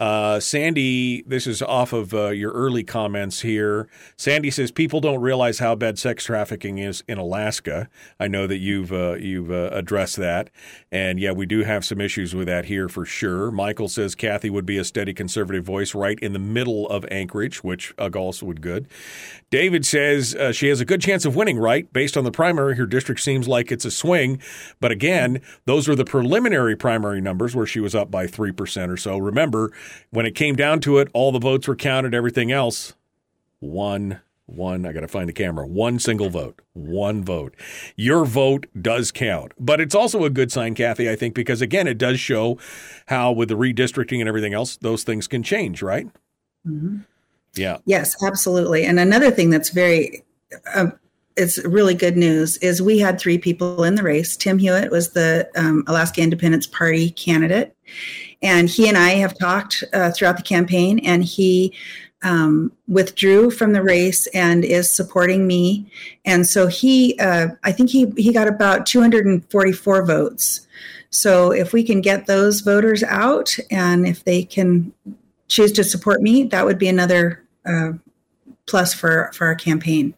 Uh, Sandy, this is off of uh, your early comments here. Sandy says people don't realize how bad sex trafficking is in Alaska. I know that you've uh, you've uh, addressed that, and yeah, we do have some issues with that here for sure. Michael says Kathy would be a steady conservative voice right in the middle of Anchorage, which uh, also would good. David says uh, she has a good chance of winning, right? Based on the primary, her district seems like it's a swing. But again, those were the preliminary primary numbers where she was up by 3% or so. Remember, when it came down to it, all the votes were counted, everything else, one, one, I got to find the camera, one single vote, one vote. Your vote does count. But it's also a good sign, Kathy, I think, because again, it does show how with the redistricting and everything else, those things can change, right? Yeah. Yes, absolutely. And another thing that's very, um, it's really good news is we had three people in the race. Tim Hewitt was the um, Alaska Independence Party candidate, and he and I have talked uh, throughout the campaign, and he um, withdrew from the race and is supporting me. And so he, uh, I think he he got about 244 votes. So if we can get those voters out, and if they can choose to support me, that would be another uh, plus for for our campaign.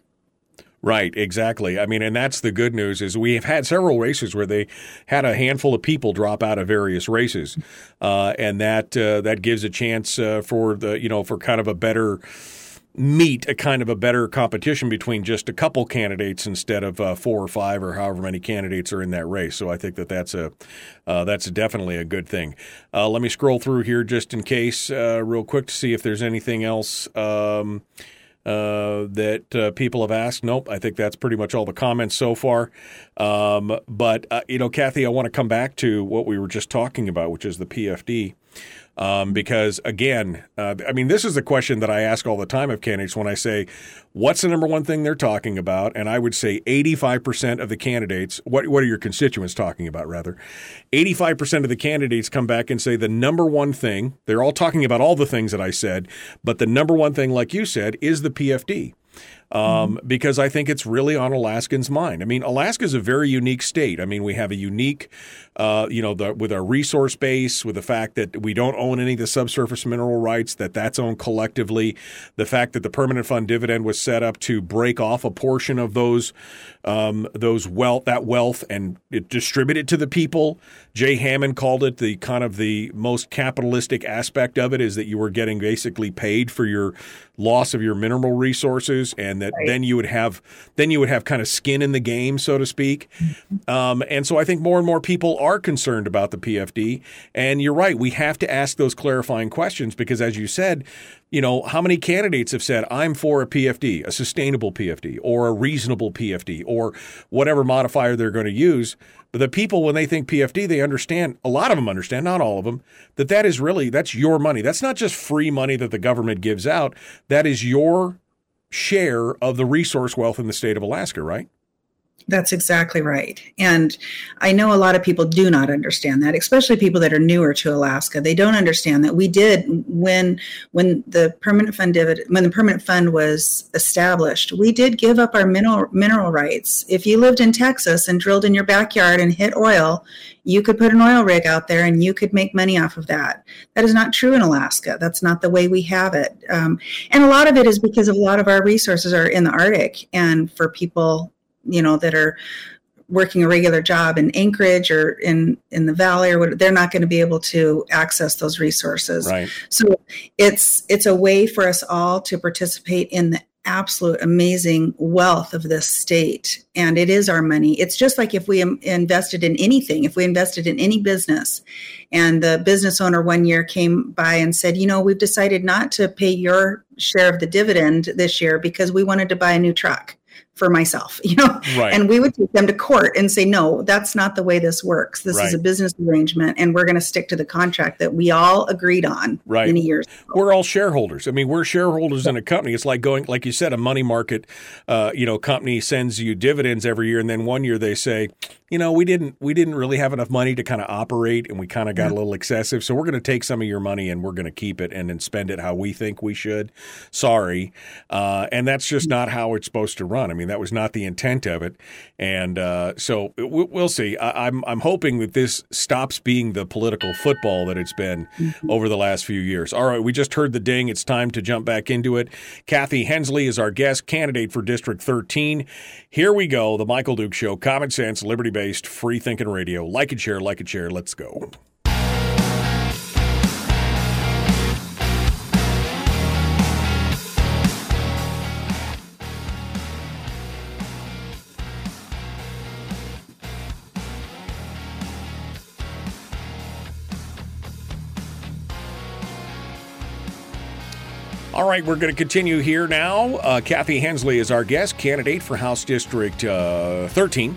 Right, exactly. I mean, and that's the good news is we have had several races where they had a handful of people drop out of various races, uh, and that uh, that gives a chance uh, for the you know for kind of a better meet a kind of a better competition between just a couple candidates instead of uh, four or five or however many candidates are in that race. So I think that that's a uh, that's definitely a good thing. Uh, let me scroll through here just in case, uh, real quick, to see if there's anything else. Um, uh, that uh, people have asked. Nope, I think that's pretty much all the comments so far. Um, but uh, you know, Kathy, I want to come back to what we were just talking about, which is the PFD. Um, because again, uh, I mean, this is the question that I ask all the time of candidates when I say, "What's the number one thing they're talking about?" And I would say, eighty-five percent of the candidates. What what are your constituents talking about? Rather, eighty-five percent of the candidates come back and say the number one thing. They're all talking about all the things that I said, but the number one thing, like you said, is the PFD um, because I think it's really on Alaskans' mind. I mean, Alaska is a very unique state. I mean, we have a unique, uh, you know, the, with our resource base, with the fact that we don't own any of the subsurface mineral rights, that that's owned collectively, the fact that the permanent fund dividend was set up to break off a portion of those um, those wealth that wealth and distribute it to the people. Jay Hammond called it the kind of the most capitalistic aspect of it is that you were getting basically paid for your loss of your mineral resources, and that right. then you would have then you would have kind of skin in the game, so to speak. Um, and so I think more and more people are concerned about the PFD. And you're right, we have to ask those clarifying questions because, as you said, you know, how many candidates have said, I'm for a PFD, a sustainable PFD, or a reasonable PFD, or whatever modifier they're going to use. But the people, when they think PFD, they understand, a lot of them understand, not all of them, that that is really, that's your money. That's not just free money that the government gives out. That is your share of the resource wealth in the state of Alaska, right? That's exactly right. And I know a lot of people do not understand that, especially people that are newer to Alaska. They don't understand that we did when when the permanent fund dividend when the permanent fund was established, we did give up our mineral mineral rights. If you lived in Texas and drilled in your backyard and hit oil, you could put an oil rig out there and you could make money off of that. That is not true in Alaska. That's not the way we have it. Um, and a lot of it is because a lot of our resources are in the Arctic. And for people you know that are working a regular job in Anchorage or in in the valley or what they're not going to be able to access those resources. Right. So it's it's a way for us all to participate in the absolute amazing wealth of this state and it is our money it's just like if we invested in anything if we invested in any business and the business owner one year came by and said you know we've decided not to pay your share of the dividend this year because we wanted to buy a new truck for myself, you know? Right. And we would take them to court and say, no, that's not the way this works. This right. is a business arrangement, and we're going to stick to the contract that we all agreed on right. many years ago. We're all shareholders. I mean, we're shareholders in a company. It's like going, like you said, a money market, uh, you know, company sends you dividends every year, and then one year they say, you know, we didn't we didn't really have enough money to kind of operate, and we kind of got yeah. a little excessive. So we're going to take some of your money and we're going to keep it and then spend it how we think we should. Sorry, uh, and that's just not how it's supposed to run. I mean, that was not the intent of it, and uh, so we'll see. I, am I'm, I'm hoping that this stops being the political football that it's been mm-hmm. over the last few years. All right, we just heard the ding. It's time to jump back into it. Kathy Henslee is our guest candidate for District 13. Here we go. The Michael Duke Show. Common sense, liberty based, free thinking radio. Like and share, like and share. Let's go. All right, we're going to continue here now. Uh, Kathy Henslee is our guest, candidate for House District uh, 13.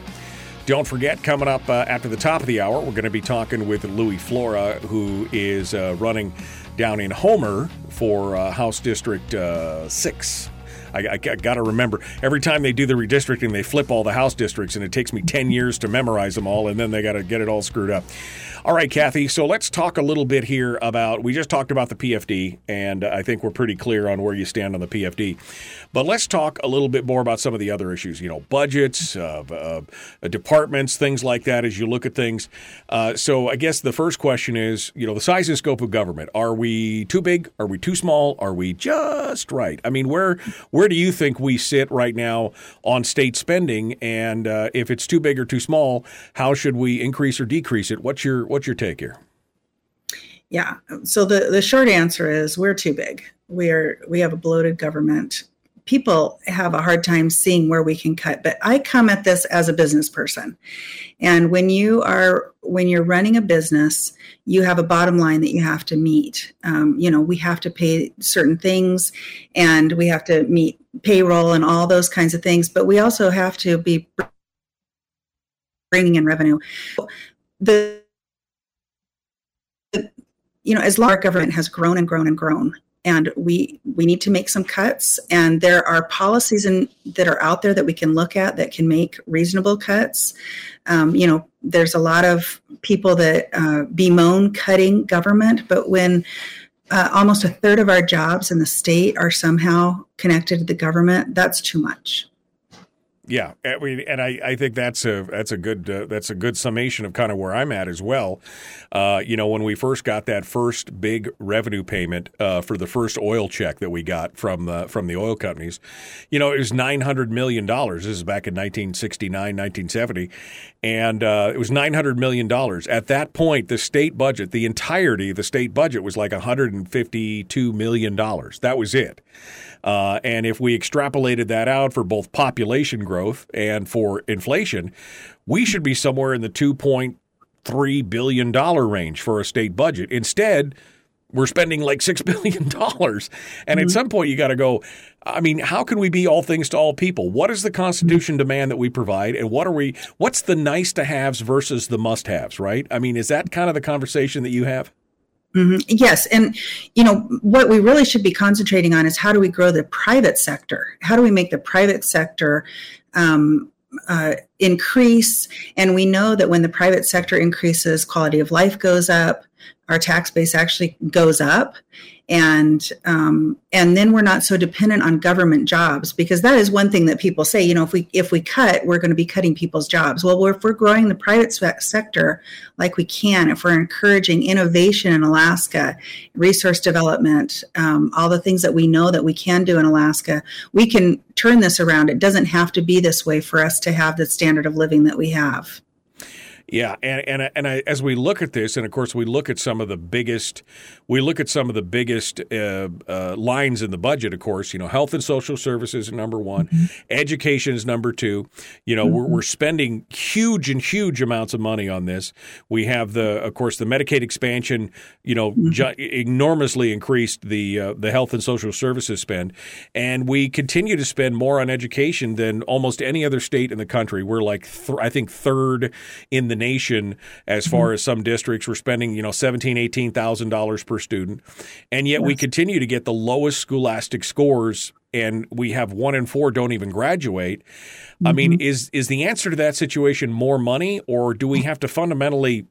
Don't forget, coming up uh, after the top of the hour, we're going to be talking with Louie Flora, who is uh, running down in Homer for uh, House District uh, 6. I, I, got to remember every time they do the redistricting, they flip all the House districts, and it takes me 10 years to memorize them all, and then they got to get it all screwed up. All right, Kathy. So let's talk a little bit here about. We just talked about the PFD, and I think we're pretty clear on where you stand on the PFD. But let's talk a little bit more about some of the other issues. You know, budgets, uh, uh, departments, things like that. As you look at things, uh, so I guess the first question is, you know, the size and scope of government. Are we too big? Are we too small? Are we just right? I mean, where where do you think we sit right now on state spending? And uh, if it's too big or too small, how should we increase or decrease it? What's your What's your take here? Yeah. So the the short answer is we're too big. We are we have a bloated government. People have a hard time seeing where we can cut. But I come at this as a business person, and when you are when you're running a business, you have a bottom line that you have to meet. Um, you know, we have to pay certain things, and we have to meet payroll and all those kinds of things. But we also have to be bringing in revenue. The you know, as our government has grown and grown and grown, and we we need to make some cuts. And there are policies in, that are out there that we can look at that can make reasonable cuts. Um, you know there's a lot of people that uh, bemoan cutting government but when uh, almost a third of our jobs in the state are somehow connected to the government that's too much yeah, I mean, and I, I think that's a that's a good uh, that's a good summation of kind of where I'm at as well. Uh, you know, when we first got that first big revenue payment uh, for the first oil check that we got from uh, from the oil companies, you know, it was nine hundred million dollars. This is back in 1969, 1970, and uh, it was nine hundred million dollars. At that point, the state budget, the entirety of the state budget, was like 152 million dollars. That was it. Uh, and if we extrapolated that out for both population growth and for inflation, we should be somewhere in the $2.3 billion range for a state budget. Instead, we're spending like $6 billion. And mm-hmm. at some point, you got to go, I mean, how can we be all things to all people? What does the Constitution demand that we provide? And what are we, what's the nice to haves versus the must haves, right? I mean, is that kind of the conversation that you have? Mm-hmm. Yes. And, you know, what we really should be concentrating on is how do we grow the private sector? How do we make the private sector um, uh, increase? And we know that when the private sector increases, quality of life goes up, our tax base actually goes up and um, and then we're not so dependent on government jobs because that is one thing that people say you know if we if we cut we're going to be cutting people's jobs. Well if we're growing the private sector like we can if we're encouraging innovation in alaska resource development um, all the things that we know that we can do in alaska we can turn this around. It doesn't have to be this way for us to have the standard of living that we have yeah, and and and I, as we look at this, and of course we look at some of the biggest, we look at some of the biggest uh, uh, lines in the budget. Of course, you know, health and social services is number one, mm-hmm. education is number two. You know, mm-hmm. we're we're spending huge and huge amounts of money on this. We have the, of course, the Medicaid expansion. You know, mm-hmm. ju- enormously increased the uh, the health and social services spend, and we continue to spend more on education than almost any other state in the country. We're like, th- I think, third in the the nation as far as some districts. We're spending, you know, seventeen, eighteen thousand dollars per student, and yet we continue to get the lowest scholastic scores, and we have one in four don't even graduate. Mm-hmm. I mean, mm-hmm. is is the answer to that situation more money, or do we have to fundamentally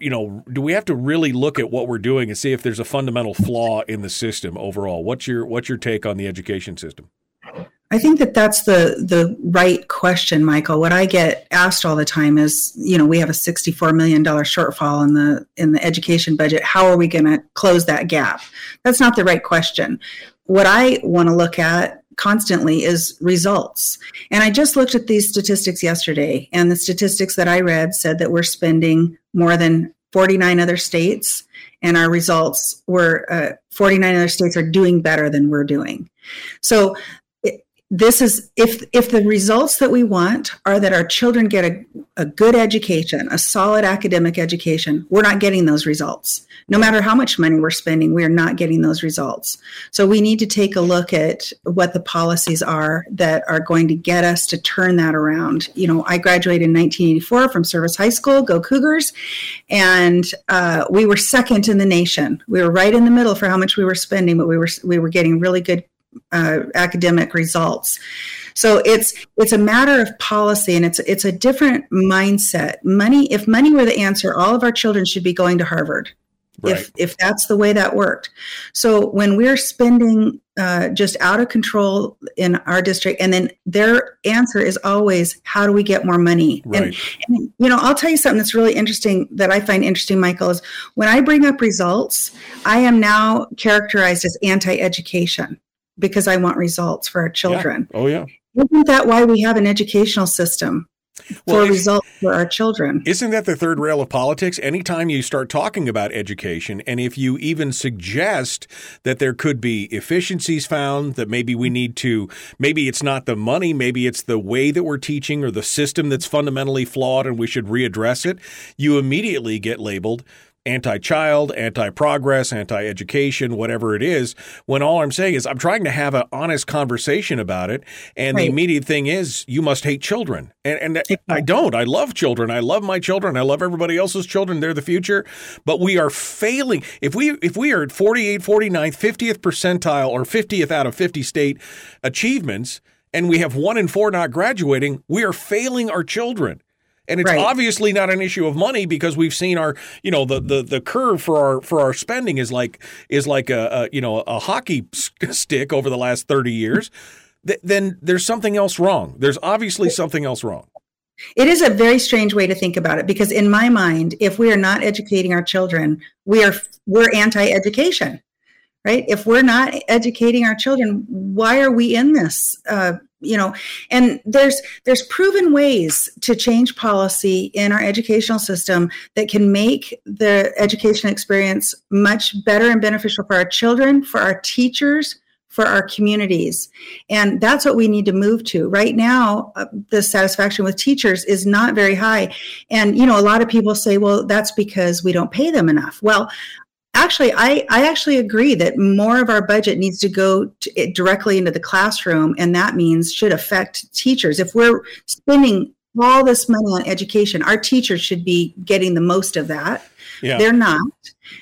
you know, do we have to really look at what we're doing and see if there's a fundamental flaw in the system overall? What's your what's your take on the education system? I think that that's the the right question, Michael. What I get asked all the time is, you know, we have a sixty-four million dollar shortfall in the in the education budget. How are we going to close that gap? That's not the right question. What I want to look at constantly is results. And I just looked at these statistics yesterday, and the statistics that I read said that we're spending more than 49 other states, and our results were uh, 49 other states are doing better than we're doing. So this is if if the results that we want are that our children get a, a good education a solid academic education we're not getting those results. No matter how much money we're spending we're not getting those results. So we need to take a look at what the policies are that are going to get us to turn that around. You know i graduated in 1984 from service high school go cougars and uh, we were second in the nation. We were right in the middle for how much we were spending but we were we were getting really good uh, academic results. So it's it's a matter of policy, and it's it's a different mindset. Money, if money were the answer, all of our children should be going to Harvard. Right. If if that's the way that worked. So when we're spending uh, just out of control in our district, and then their answer is always, "How do we get more money?" Right. And, and you know, I'll tell you something that's really interesting that I find interesting, Michael, is when I bring up results, I am now characterized as anti-education because I want results for our children. Yeah. Oh, yeah. Isn't that why we have an educational system? for if- results for our children. Isn't that the third rail of politics? Anytime you start talking about education, and if you even suggest that there could be efficiencies found, that maybe we need to, maybe it's not the money, maybe it's the way that we're teaching or the system that's fundamentally flawed and we should readdress it, you immediately get labeled anti child, anti progress, anti education, whatever it is, when all I'm saying is I'm trying to have an honest conversation about it. And the immediate thing is you must hate children. And, and I don't. I love children. I love my children. I love everybody else's children. They're the future. But we are failing. If we if we are at 48, 49, 50th percentile or 50th out of 50 state achievements, and we have one in four not graduating, we are failing our children. And it's Right. obviously not an issue of money because we've seen our, you know, the, the, the curve for our for our spending is like is like a, a you know a hockey stick over the last thirty years. Th- then there's something else wrong. There's obviously something else wrong. It is a very strange way to think about it because in my mind, if we are not educating our children, we are we're anti-education, right? If we're not educating our children, why are we in this? Uh, you know, and there's there's proven ways to change policy in our educational system that can make the education experience much better and beneficial for our children, for our teachers, for our communities. And that's what we need to move to. Right now, uh, the satisfaction with teachers is not very high. And, you know, a lot of people say, well, that's because we don't pay them enough. Well, actually, I, I actually agree that more of our budget needs to go to, it directly into the classroom. And that means should affect teachers. If we're spending all this money on education, our teachers should be getting the most of that. Yeah. They're not.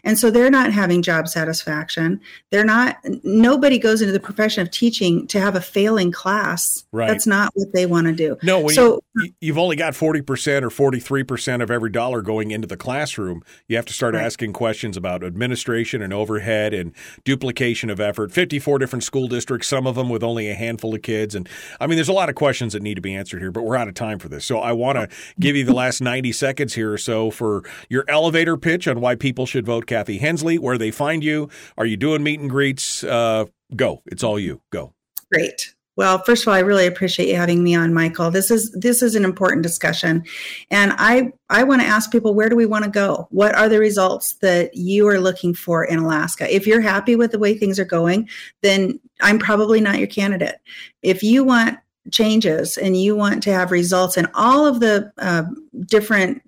And so they're not having job satisfaction. They're not, nobody goes into the profession of teaching to have a failing class. Right. That's not what they want to do. No, so, you, you've only got 40% or 43% of every dollar going into the classroom, you have to start Right. asking questions about administration and overhead and duplication of effort. 54 different school districts, some of them with only a handful of kids. And I mean, there's a lot of questions that need to be answered here, but we're out of time for this. So I want to give you the last 90 seconds here or so for your elevator pitch on why people should vote Kathy Henslee, where they find you. Are you doing meet and greets? Uh, go. It's all you. Go. Great. Well, first of all, I really appreciate you having me on, Michael. This is this is an important discussion, and I I want to ask people where do we want to go? What are the results that you are looking for in Alaska? If you're happy with the way things are going, then I'm probably not your candidate. If you want changes and you want to have results in all of the uh, different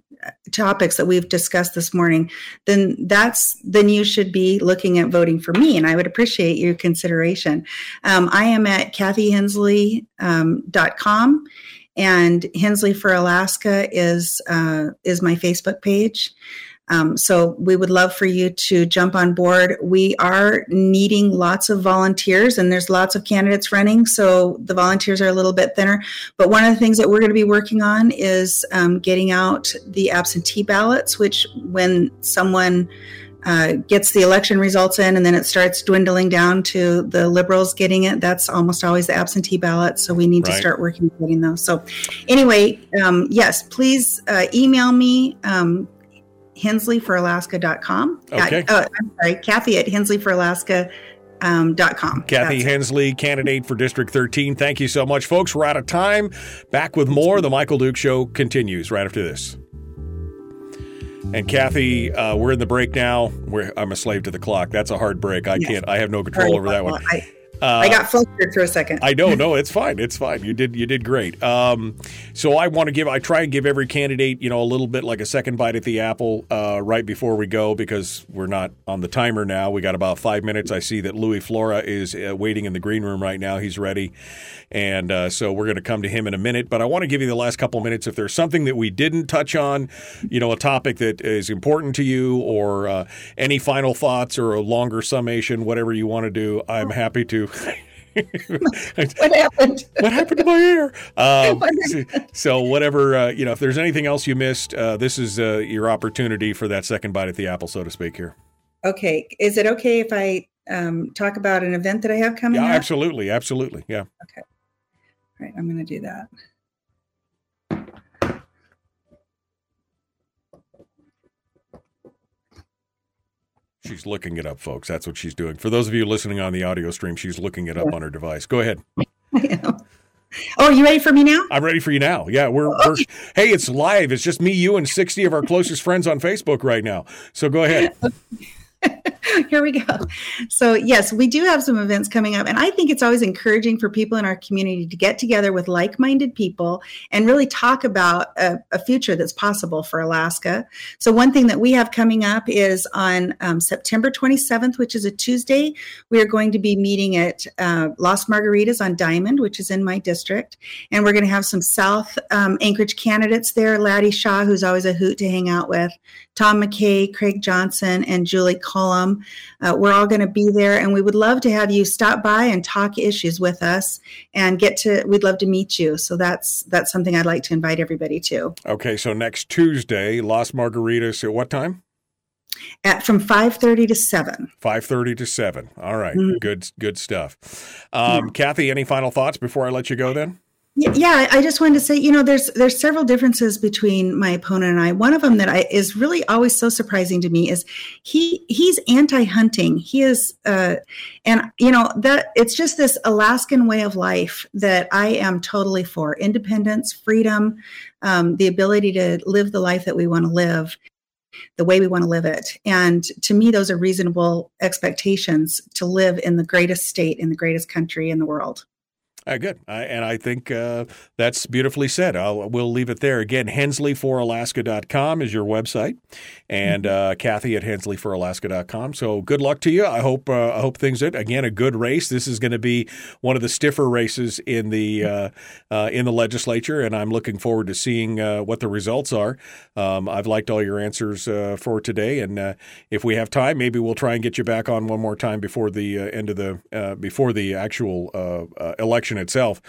topics that we've discussed this morning, then that's then you should be looking at voting for me, and I would appreciate your consideration. Um, I am at kathyhenslee.com, um, and Henslee for Alaska is uh, is my Facebook page. Um, so we would love for you to jump on board. We are needing lots of volunteers, and there's lots of candidates running, so the volunteers are a little bit thinner. But one of the things that we're going to be working on is um, getting out the absentee ballots, which when someone uh, gets the election results in and then it starts dwindling down to the liberals getting it, that's almost always the absentee ballot. So we need to start working on getting those. So, anyway, um, yes, please uh, email me. Um, hensleeforalaska.com. Okay. At, uh, I'm sorry, Kathy at hensleeforalaska.com. Um, dot com. Kathy That's it. Henslee, candidate for District 13. Thank you so much, folks. We're out of time. Back with more. The Michael Duke Show continues right after this. And Kathy, uh, we're in the break now. We're, I'm a slave to the clock. That's a hard break. I Yes. can't. I have no control over that one. I, Uh, I got flustered for a second. I know, no, it's fine. It's fine. You did, you did great. Um, so I want to give, I try and give every candidate, you know, a little bit like a second bite at the apple uh, right before we go because we're not on the timer now. We got about five minutes. I see that Louie Flora is uh, waiting in the green room right now. He's ready, and uh, so we're going to come to him in a minute. But I want to give you the last couple minutes if there's something that we didn't touch on, you know, a topic that is important to you, or uh, any final thoughts or a longer summation, whatever you want to do. I'm happy to. what happened? what happened to my hair? Um, so, so whatever, uh, you know, if there's anything else you missed, uh, this is uh, your opportunity for that second bite at the apple, so to speak. Here, Okay. Is it okay if I um, talk about an event that I have coming yeah, up? absolutely, absolutely, yeah. Okay. All right, I'm going to do that. She's looking it up, folks. That's what she's doing. For those of you listening on the audio stream, she's looking it up on her device. Go ahead. Oh, you ready for me now? I'm ready for you now. Yeah, we're, oh, we're hey, it's live. It's just me, you, and 60 of our closest friends on Facebook right now. So go ahead. Here we go. So, yes, we do have some events coming up. And I think it's always encouraging for people in our community to get together with like minded people and really talk about a, a, future that's possible for Alaska. So, one thing that we have coming up is on um, September 27th, which is a Tuesday, we are going to be meeting at uh, Las Margaritas on Diamond, which is in my district. And we're going to have some South um, Anchorage candidates there Laddie Shaw, who's always a hoot to hang out with, Tom McKay, Craig Johnson, and Julie Coulombe. Uh, we're all going to be there, and we would love to have you stop by and talk issues with us, and get to. We'd love to meet you. So that's that's something I'd like to invite everybody to. Okay, so next Tuesday, Las Margaritas at what time? At from five thirty to seven. Five thirty to seven. All right. mm-hmm. good good stuff. Um, yeah. Kathy, any final thoughts before I let you go? Then. Yeah, I just wanted to say, you know, there's there's several differences between my opponent and I. One of them that I is really always so surprising to me is he he's anti-hunting. He is, uh, and you know that it's just this Alaskan way of life that I am totally for: independence, freedom, um, the ability to live the life that we want to live the way we want to live it. And to me, those are reasonable expectations to live in the greatest state, in the greatest country in the world. Uh, good. I, and I think uh, that's beautifully said. I'll, we'll leave it there. Again, hensleeforalaska.com is your website, and mm-hmm. uh, Kathy at hensleeforalaska.com. So good luck to you. I hope uh, I hope things it again a good race. This is going to be one of the stiffer races in the uh, uh, in the legislature, and I'm looking forward to seeing what the results are. Um, I've liked all your answers for today, and if we have time, maybe we'll try and get you back on one more time before the end of the before the actual election itself.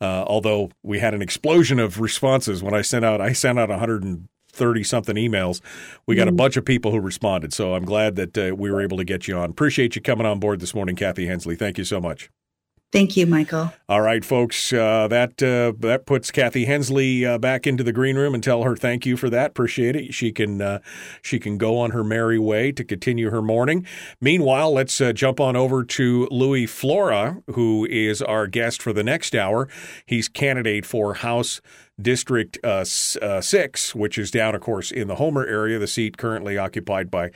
Uh, although we had an explosion of responses when I sent out, I sent out 130 something emails. We got a mm. bunch of people who responded. So I'm glad that uh, we were able to get you on. Appreciate you coming on board this morning, Kathy Henslee. Thank you so much. Thank you, Michael. All right, folks. Uh, that uh, that puts Kathy Henslee uh, back into the green room and tell her thank you for that. Appreciate it. She can uh, she can go on her merry way to continue her morning. Meanwhile, let's uh, jump on over to Louie Flora, who is our guest for the next hour. He's candidate for House District uh, uh, 6, which is down, of course, in the Homer area, the seat currently occupied by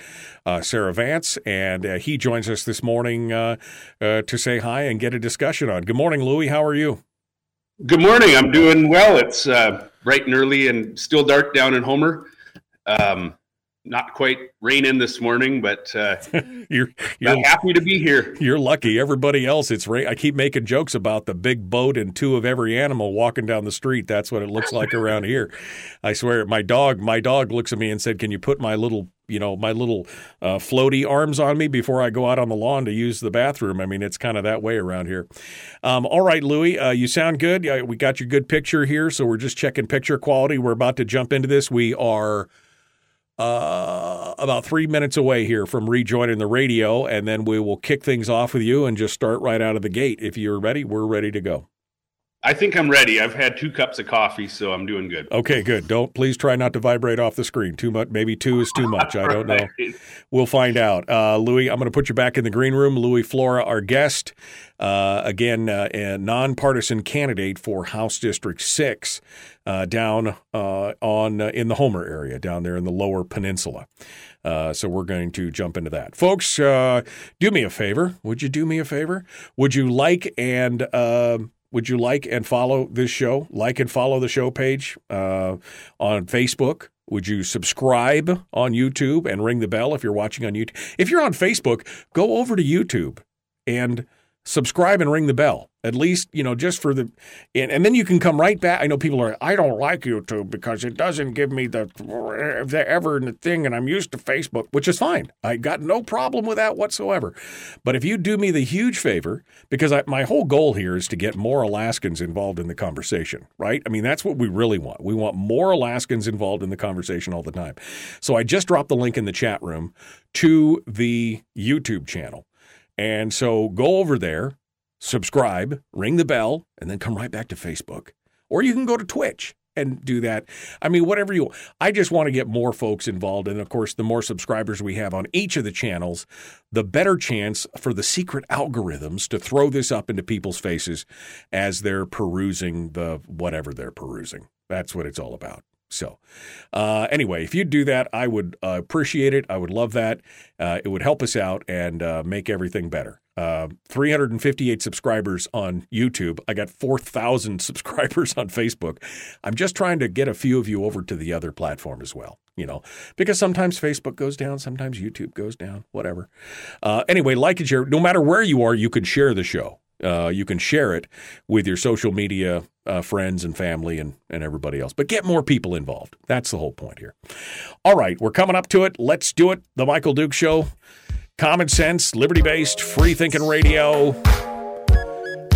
uh, Sarah Vance. And uh, he joins us this morning uh, uh, to say hi and get a discussion on. Good morning, Louie. How are you? Good morning. I'm doing well. It's bright and early and still dark down in Homer. Um, not quite raining this morning, but uh, you're, you're happy to be here. You're lucky. Everybody else, it's rain. I keep making jokes about the big boat and two of every animal walking down the street. That's what it looks like around here. I swear, my dog, my dog looks at me and said, "Can you put my little you know my little uh, floaty arms on me before I go out on the lawn to use the bathroom. I mean, it's kind of that way around here. Um, all right, Louie, uh, you sound good. we got your good picture here, so we're just checking picture quality. We're about to jump into this. We are uh, about three minutes away here from rejoining the radio, and then we will kick things off with you and just start right out of the gate. If you're ready, we're ready to go. I think I'm ready. I've had two cups of coffee, so I'm doing good. Okay, good. Don't please try not to vibrate off the screen. Too much, maybe two is too much. I don't know. We'll find out. Uh, Louie, I'm going to put you back in the green room. Louie Flora, our guest, uh, again, uh, a nonpartisan candidate for House District Six uh, down uh, on uh, in the Homer area, down there in the Lower Peninsula. so we're going to jump into that, folks. do me a favor. Would you do me a favor? Would you like and would you like and follow this show? Like and follow the show page uh, on Facebook. Would you subscribe on YouTube and ring the bell if you're watching on YouTube? If you're on Facebook, go over to YouTube and subscribe and ring the bell at least you know just for the and, and, then you can come right back. I know people are i don't like youtube because it doesn't give me the the ever and the thing and i'm used to facebook which is fine. I got no problem with that whatsoever. But if you do me the huge favor because I, my whole goal here is to get more alaskans involved in the conversation right? I mean that's what we really want. We want more alaskans involved in the conversation all the time. So i just dropped the link in the chat room to the youtube channel. And so go over there subscribe, ring the bell, and then come right back to Facebook. Or you can go to Twitch and do that. I mean, whatever you. I just want to get more folks involved, and of course, the more subscribers we have on each of the channels, the better chance for the secret algorithms to throw this up into people's faces as they're perusing the whatever they're perusing. That's what it's all about. So, uh, anyway, if you'd do that, I would uh, appreciate it. I would love that. Uh, it would help us out and uh, make everything better. Uh, 358 subscribers on YouTube. I got 4,000 subscribers on Facebook. I'm just trying to get a few of you over to the other platform as well, you know, because sometimes Facebook goes down, sometimes YouTube goes down, whatever. Uh, anyway, like and share. No matter where you are, you can share the show. Uh, you can share it with your social media uh, friends and family and, and everybody else. But get more people involved. That's the whole point here. All right, we're coming up to it. Let's do it. The Michael Duke Show. Common sense, liberty based, free thinking radio.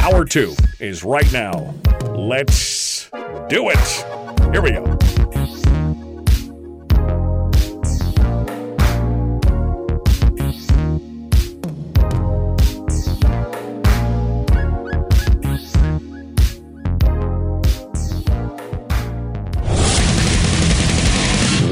Hour two is right now. Let's do it. Here we go.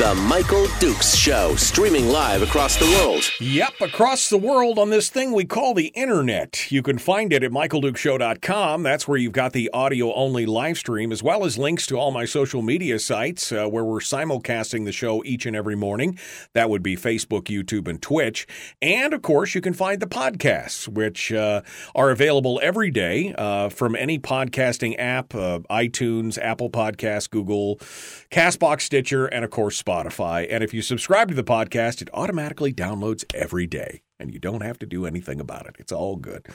The Michael Dukes Show, streaming live across the world. Yep, across the world on this thing we call the internet. You can find it at michaeldukeshow.com. That's where you've got the audio only live stream, as well as links to all my social media sites uh, where we're simulcasting the show each and every morning. That would be Facebook, YouTube, and Twitch. And of course, you can find the podcasts, which uh, are available every day uh, from any podcasting app uh, iTunes, Apple Podcasts, Google, Castbox, Stitcher, and of course, Spotify. And if you subscribe to the podcast, it automatically downloads every day and you don't have to do anything about it. It's all good.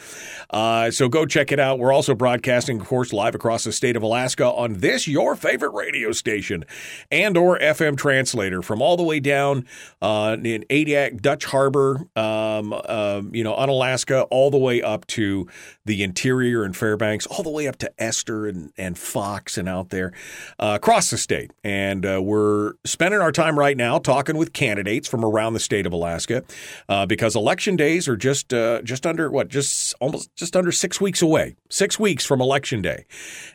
Uh, so go check it out. We're also broadcasting, of course, live across the state of Alaska on this your favorite radio station and or FM translator from all the way down uh, in Adak, Dutch Harbor, um, uh, you know, Unalaska, all the way up to the interior and Fairbanks, all the way up to Ester and, and Fox and out there uh, across the state. And uh, we're spending our time right now talking with candidates from around the state of Alaska uh, because election election days are just uh, just under what just almost just under six weeks away. Six weeks from election day,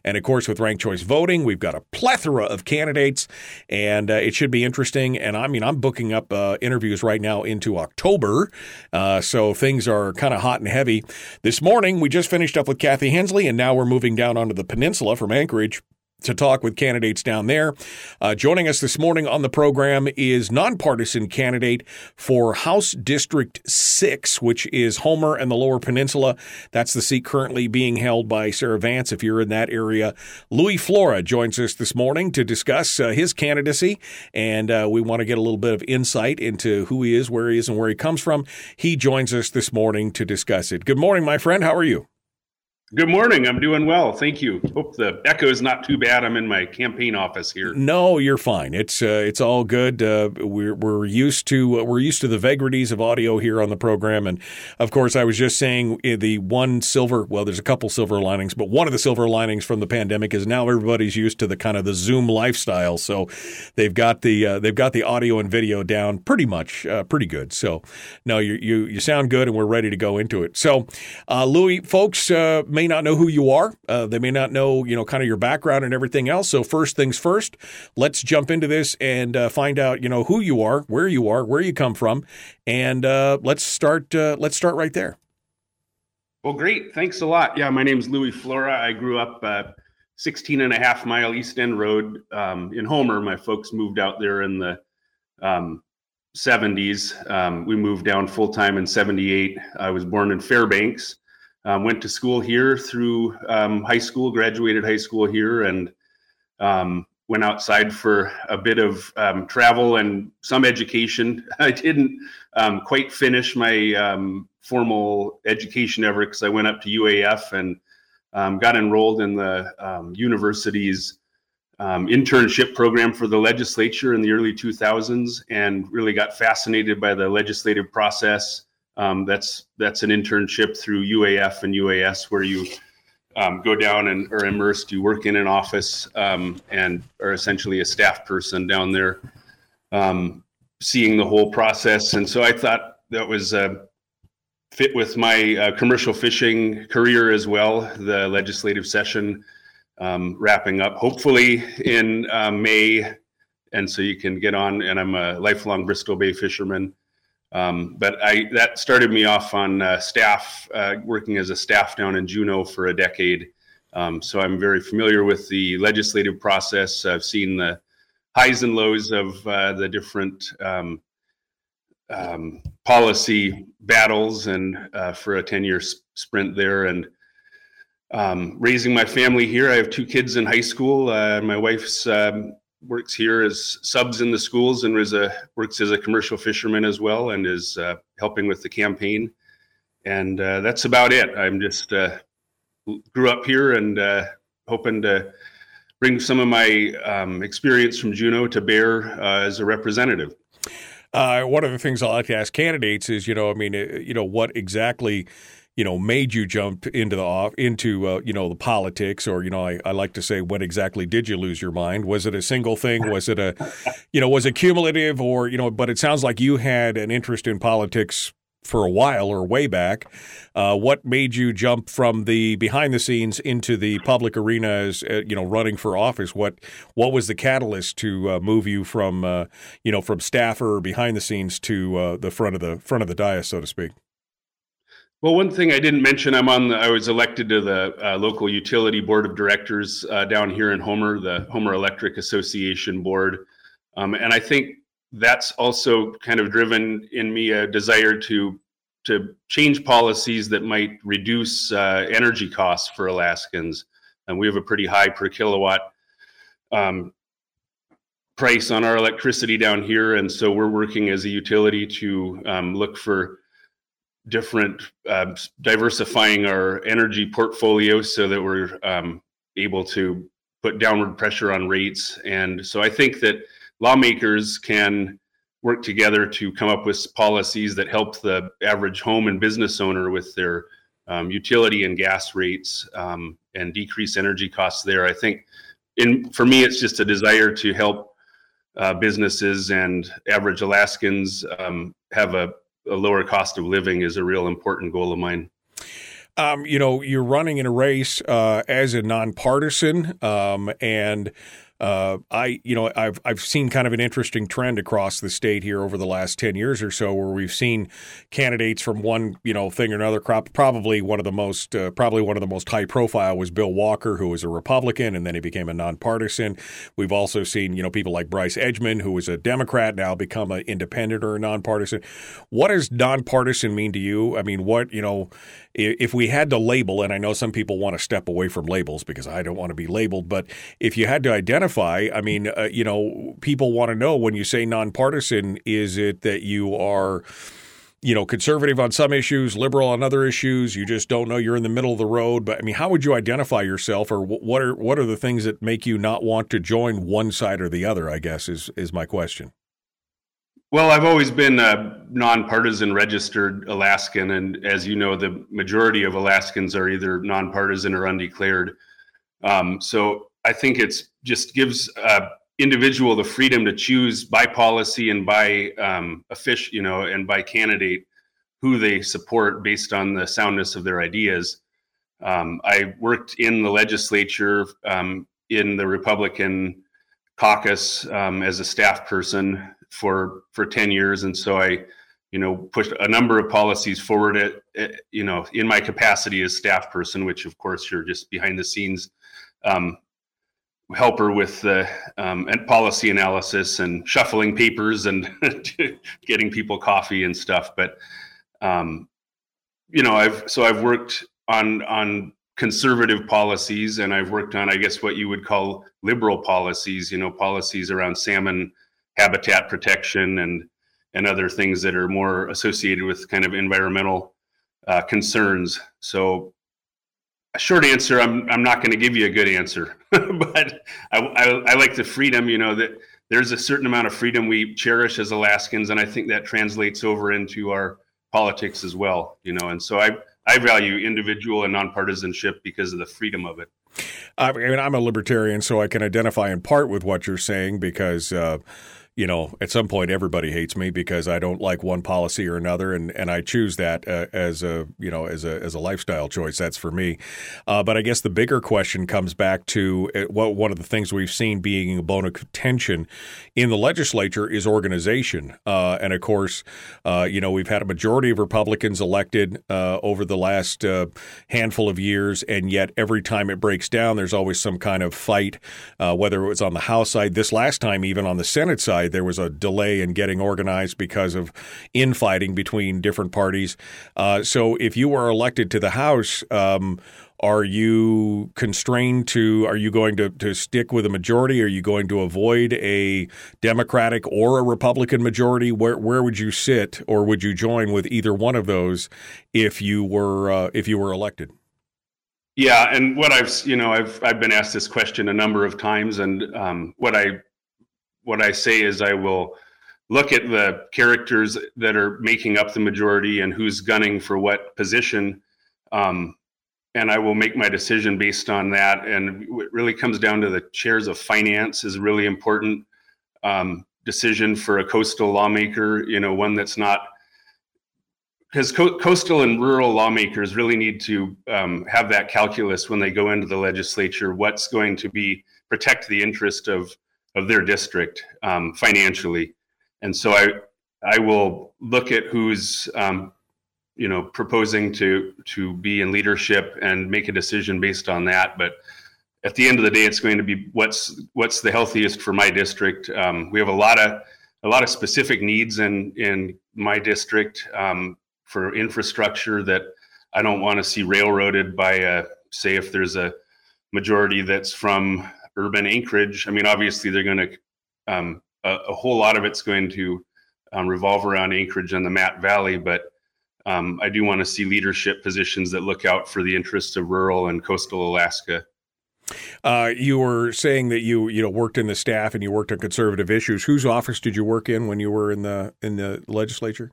and of course with ranked choice voting, we've got a plethora of candidates, and uh, it should be interesting. And I mean, I'm booking up uh, interviews right now into October, uh, so things are kind of hot and heavy. This morning we just finished up with Kathy Henslee, and now we're moving down onto the peninsula from Anchorage to talk with candidates down there. Uh, joining us this morning on the program is nonpartisan candidate for House District 6, which is Homer and the Lower Peninsula. That's the seat currently being held by Sarah Vance, if you're in that area. Louie Flora joins us this morning to discuss uh, his candidacy, and uh, we want to get a little bit of insight into who he is, where he is, and where he comes from. He joins us this morning to discuss it. Good morning, my friend. How are you? Good morning. I'm doing well. Thank you. Hope the echo is not too bad. I'm in my campaign office here. No, you're fine. It's uh, it's all good. Uh, we're we're used to uh, we're used to the vagaries of audio here on the program, and of course, I was just saying uh, the one silver. Well, there's a couple silver linings, but one of the silver linings from the pandemic is now everybody's used to the kind of the Zoom lifestyle. So they've got the uh, they've got the audio and video down pretty much uh, pretty good. So no, you you you sound good, and we're ready to go into it. So, Louie, folks may not know who you are. Uh, they may not know, you know, kind of your background and everything else. So first things first, let's jump into this and uh, find out, you know, who you are, where you are, where you come from, and uh, let's start. Uh, let's start right there. Well, great. Thanks a lot. Yeah, my name is Louie Flora. I grew up uh, 16 and a half mile East End Road um, in Homer. My folks moved out there in the um, 70s. Um, we moved down full time in 78. I was born in Fairbanks. Um, went to school here through um, high school, graduated high school here, and um, went outside for a bit of um, travel and some education. I didn't um, quite finish my um, formal education ever because I went up to UAF and got enrolled in the university's internship program for the legislature in the early 2000s and really got fascinated by the legislative process. That's that's an internship through UAF and UAS where you um, go down and are immersed. You work in an office um, and are essentially a staff person down there, um, seeing the whole process. And so I thought that was uh, fit with my uh, commercial fishing career as well. The legislative session um, wrapping up hopefully in uh, May, and so you can get on. And I'm a lifelong Bristol Bay fisherman. Um, but I that started me off on uh, staff, uh, working as a staff down in Juneau for a decade. Um, so I'm very familiar with the legislative process. I've seen the highs and lows of uh, the different um, um policy battles, and uh, for a 10 year sprint there, and um, raising my family here. I have two kids in high school. Uh, my wife's um, works here as subs in the schools and was a works as a commercial fisherman as well and is uh, helping with the campaign. And uh, that's about it. I'm just uh, grew up here and uh, hoping to bring some of my um, experience from juneau to bear uh, as a representative. Uh, one of the things i like to ask candidates is you know i mean you know what exactly you know made you jump into the off into uh, you know the politics or you know I, I like to say when exactly did you lose your mind? Was it a single thing? Was it a you know was it cumulative or you know but it sounds like you had an interest in politics for a while or way back. Uh, what made you jump from the behind the scenes into the public arena as uh, you know running for office? What what was the catalyst to uh, move you from uh, you know from staffer behind the scenes to uh, the front of the front of the dais so to speak well, one thing I didn't mention, I'm on. The, I was elected to the uh, local utility board of directors uh, down here in Homer, the Homer Electric Association board, um, and I think that's also kind of driven in me a desire to to change policies that might reduce uh, energy costs for Alaskans. And we have a pretty high per kilowatt um, price on our electricity down here, and so we're working as a utility to um, look for different uh, diversifying our energy portfolio so that we're um, able to put downward pressure on rates. And so I think that lawmakers can work together to come up with policies that help the average home and business owner with their um, utility and gas rates um, and decrease energy costs there. I think in for me, it's just a desire to help uh, businesses and average Alaskans um, have a a lower cost of living is a real important goal of mine. Um, you know, you're running in a race uh, as a nonpartisan, um, and uh, I, you know, I've I've seen kind of an interesting trend across the state here over the last ten years or so, where we've seen candidates from one, you know, thing or another. Crop. Probably one of the most, uh, probably one of the most high profile was Bill Walker, who was a Republican, and then he became a nonpartisan. We've also seen, you know, people like Bryce Edgmon, who was a Democrat, now become an independent or a nonpartisan. What does nonpartisan mean to you? I mean, what you know, if we had to label, and I know some people want to step away from labels because I don't want to be labeled, but if you had to identify, I mean, uh, you know, people want to know when you say nonpartisan, is it that you are you know, conservative on some issues, liberal on other issues. You just don't know. You're in the middle of the road. But I mean, how would you identify yourself, or what are what are the things that make you not want to join one side or the other? I guess is is my question. Well, I've always been a nonpartisan registered Alaskan, and as you know, the majority of Alaskans are either nonpartisan or undeclared. Um, so I think it's just gives a individual the freedom to choose by policy and by um, fish, you know, and by candidate who they support based on the soundness of their ideas. Um, I worked in the legislature um, in the Republican caucus um, as a staff person for for 10 years and so i you know pushed a number of policies forward at, at, you know in my capacity as staff person which of course you're just behind the scenes um, help her with the um, and policy analysis and shuffling papers and getting people coffee and stuff. But um, you know, I've so I've worked on on conservative policies and I've worked on, I guess, what you would call liberal policies. You know, policies around salmon habitat protection and and other things that are more associated with kind of environmental uh, concerns. So a short answer, I'm I'm not going to give you a good answer, but I, I, I like the freedom. You know that there's a certain amount of freedom we cherish as Alaskans, and I think that translates over into our politics as well. You know, and so I I value individual and nonpartisanship because of the freedom of it. I mean, I'm a libertarian, so I can identify in part with what you're saying because. Uh, you know, at some point everybody hates me because I don't like one policy or another, and, and I choose that uh, as a you know as a as a lifestyle choice. That's for me. Uh, but I guess the bigger question comes back to uh, what one of the things we've seen being a bone of contention in the legislature is organization, uh, and of course, uh, you know we've had a majority of Republicans elected uh, over the last handful of years, and yet every time it breaks down, there's always some kind of fight, whether it was on the House side, this last time even on the Senate side there was a delay in getting organized because of infighting between different parties. Uh, so if you were elected to the House, um, are you constrained to are you going to, to stick with a majority? Are you going to avoid a democratic or a republican majority? Where where would you sit or would you join with either one of those if you were uh, if you were elected? Yeah and what i've you know i've i've been asked this question a number of times and um, what i what I say is I will look at the characters that are making up the majority and who's gunning for what position. Um, and I will make my decision based on that. And it really comes down to the chairs of finance is a really important um, decision for a coastal lawmaker, you know, one that's not because co- coastal and rural lawmakers really need to um, have that calculus when they go into the legislature. What's going to be protect the interest of of their district um, financially, and so I I will look at who's um, you know proposing to to be in leadership and make a decision based on that. But at the end of the day, it's going to be what's what's the healthiest for my district. Um, we have a lot of a lot of specific needs in in my district um, for infrastructure that I don't want to see railroaded by a, say if there's a majority that's from urban Anchorage, I mean, obviously they're going to, um, a, a, whole lot of it's going to um, revolve around Anchorage and the Mat Valley, but um, I do want to see leadership positions that look out for the interests of rural and coastal Alaska. Uh, you were saying that you you know worked in the staff and you worked on conservative issues. Whose office did you work in when you were in the in the legislature?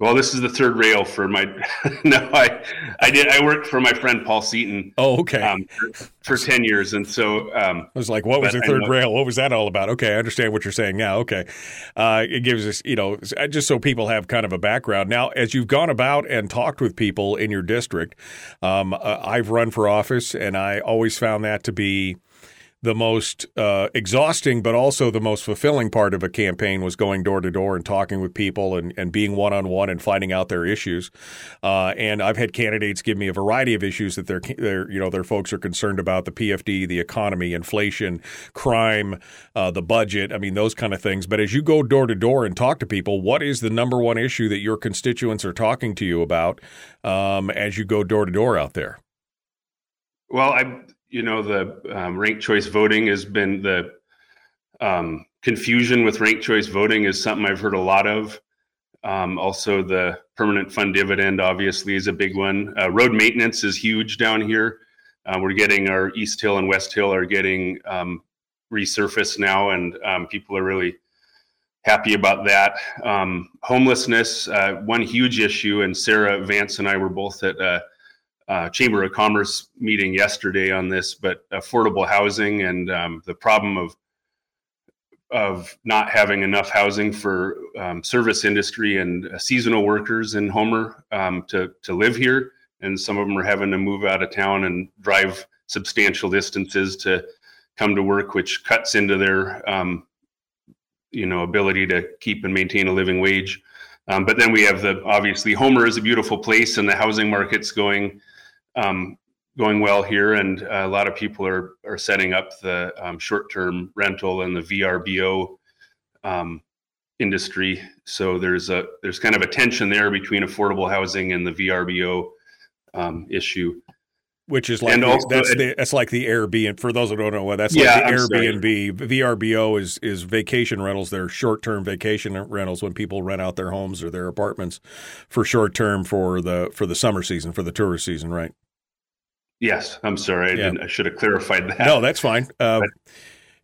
Well, this is the third rail for my. no, I, I did. I worked for my friend Paul Seaton. Oh, okay. Um, for, for, ten years, and so um, I was like, "What was the third rail? What was that all about?" Okay, I understand what you're saying now. Okay, uh, it gives us, you know, just so people have kind of a background. Now, as you've gone about and talked with people in your district, um, uh, I've run for office, and I always found that to be the most uh, exhausting, but also the most fulfilling part of a campaign was going door to door and talking with people and, and being one on one and finding out their issues. Uh, and I've had candidates give me a variety of issues that their their you know their folks are concerned about: the PFD, the economy, inflation, crime, uh, the budget. I mean those kind of things. But as you go door to door and talk to people, what is the number one issue that your constituents are talking to you about um, as you go door to door out there? Well, I you know the um, ranked choice voting has been the um, confusion with ranked choice voting is something I've heard a lot of. Um, also, the permanent fund dividend obviously is a big one. Uh, road maintenance is huge down here. Uh, we're getting our East Hill and West Hill are getting um, resurfaced now, and um, people are really happy about that. Um, homelessness, uh, one huge issue, and Sarah Vance and I were both at uh, Chamber of Commerce meeting yesterday on this, but affordable housing and um, the problem of of not having enough housing for um, service industry and uh, seasonal workers in Homer um, to to live here, and some of them are having to move out of town and drive substantial distances to come to work, which cuts into their um, you know ability to keep and maintain a living wage. Um, but then we have the obviously Homer is a beautiful place, and the housing market's going um, going well here, and a lot of people are are setting up the um, short term rental and the VRBO um, industry. So there's a there's kind of a tension there between affordable housing and the VRBO um, issue. Which is like and the, that's the that's like the Airbnb. For those who don't know what that's yeah, like the I'm Airbnb. Sorry. VRBO is is vacation rentals. They're short term vacation rentals when people rent out their homes or their apartments for short term for the for the summer season for the tourist season, right? Yes, I'm sorry. I, yeah. I should have clarified that. No, that's fine. Uh, but,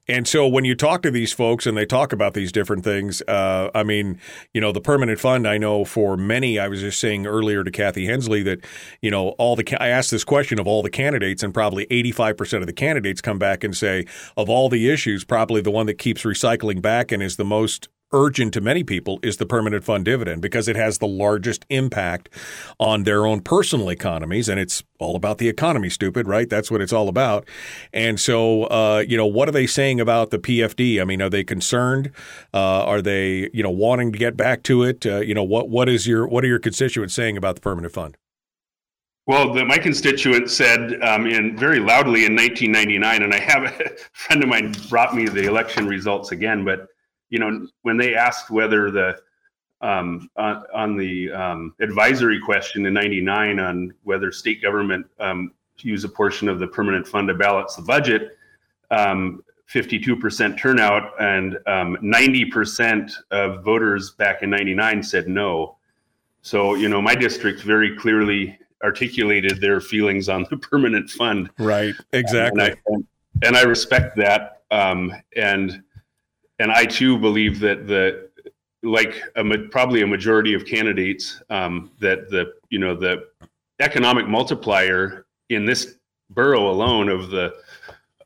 and so when you talk to these folks and they talk about these different things, uh, I mean, you know, the permanent fund, I know for many, I was just saying earlier to Kathy Henslee that, you know, all the, I asked this question of all the candidates and probably 85% of the candidates come back and say, of all the issues, probably the one that keeps recycling back and is the most urgent to many people is the permanent fund dividend because it has the largest impact on their own personal economies. And it's all about the economy, stupid, right? That's what it's all about. And so, uh, you know, what are they saying about the PFD? I mean, are they concerned? Uh, are they, you know, wanting to get back to it? Uh, you know, what what is your what are your constituents saying about the permanent fund? Well, the, my constituent said um, in very loudly in 1999, and I have a friend of mine brought me the election results again, but you know, when they asked whether the um, on, on, the um, advisory question in '99 on whether state government um, use a portion of the permanent fund to balance the budget, 52% um, turnout and 90% um, of voters back in '99 said no. So, you know, my district very clearly articulated their feelings on the permanent fund. Right. Exactly. And I, and I respect that. Um, and and I too believe that the like a, probably a majority of candidates um, that the you know the economic multiplier in this borough alone of the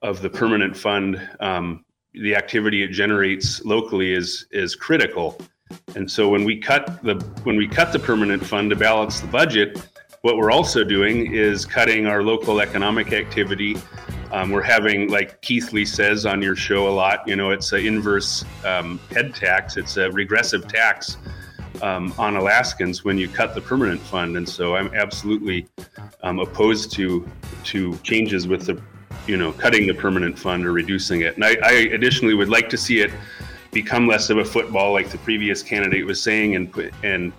of the permanent fund um, the activity it generates locally is is critical. And so when we cut the when we cut the permanent fund to balance the budget what we're also doing is cutting our local economic activity um, we're having, like Keith Lee says on your show a lot, you know, it's an inverse um, head tax, it's a regressive tax um, on Alaskans when you cut the permanent fund. And so I'm absolutely um, opposed to to changes with the, you know, cutting the permanent fund or reducing it. And I, I additionally would like to see it become less of a football, like the previous candidate was saying, and and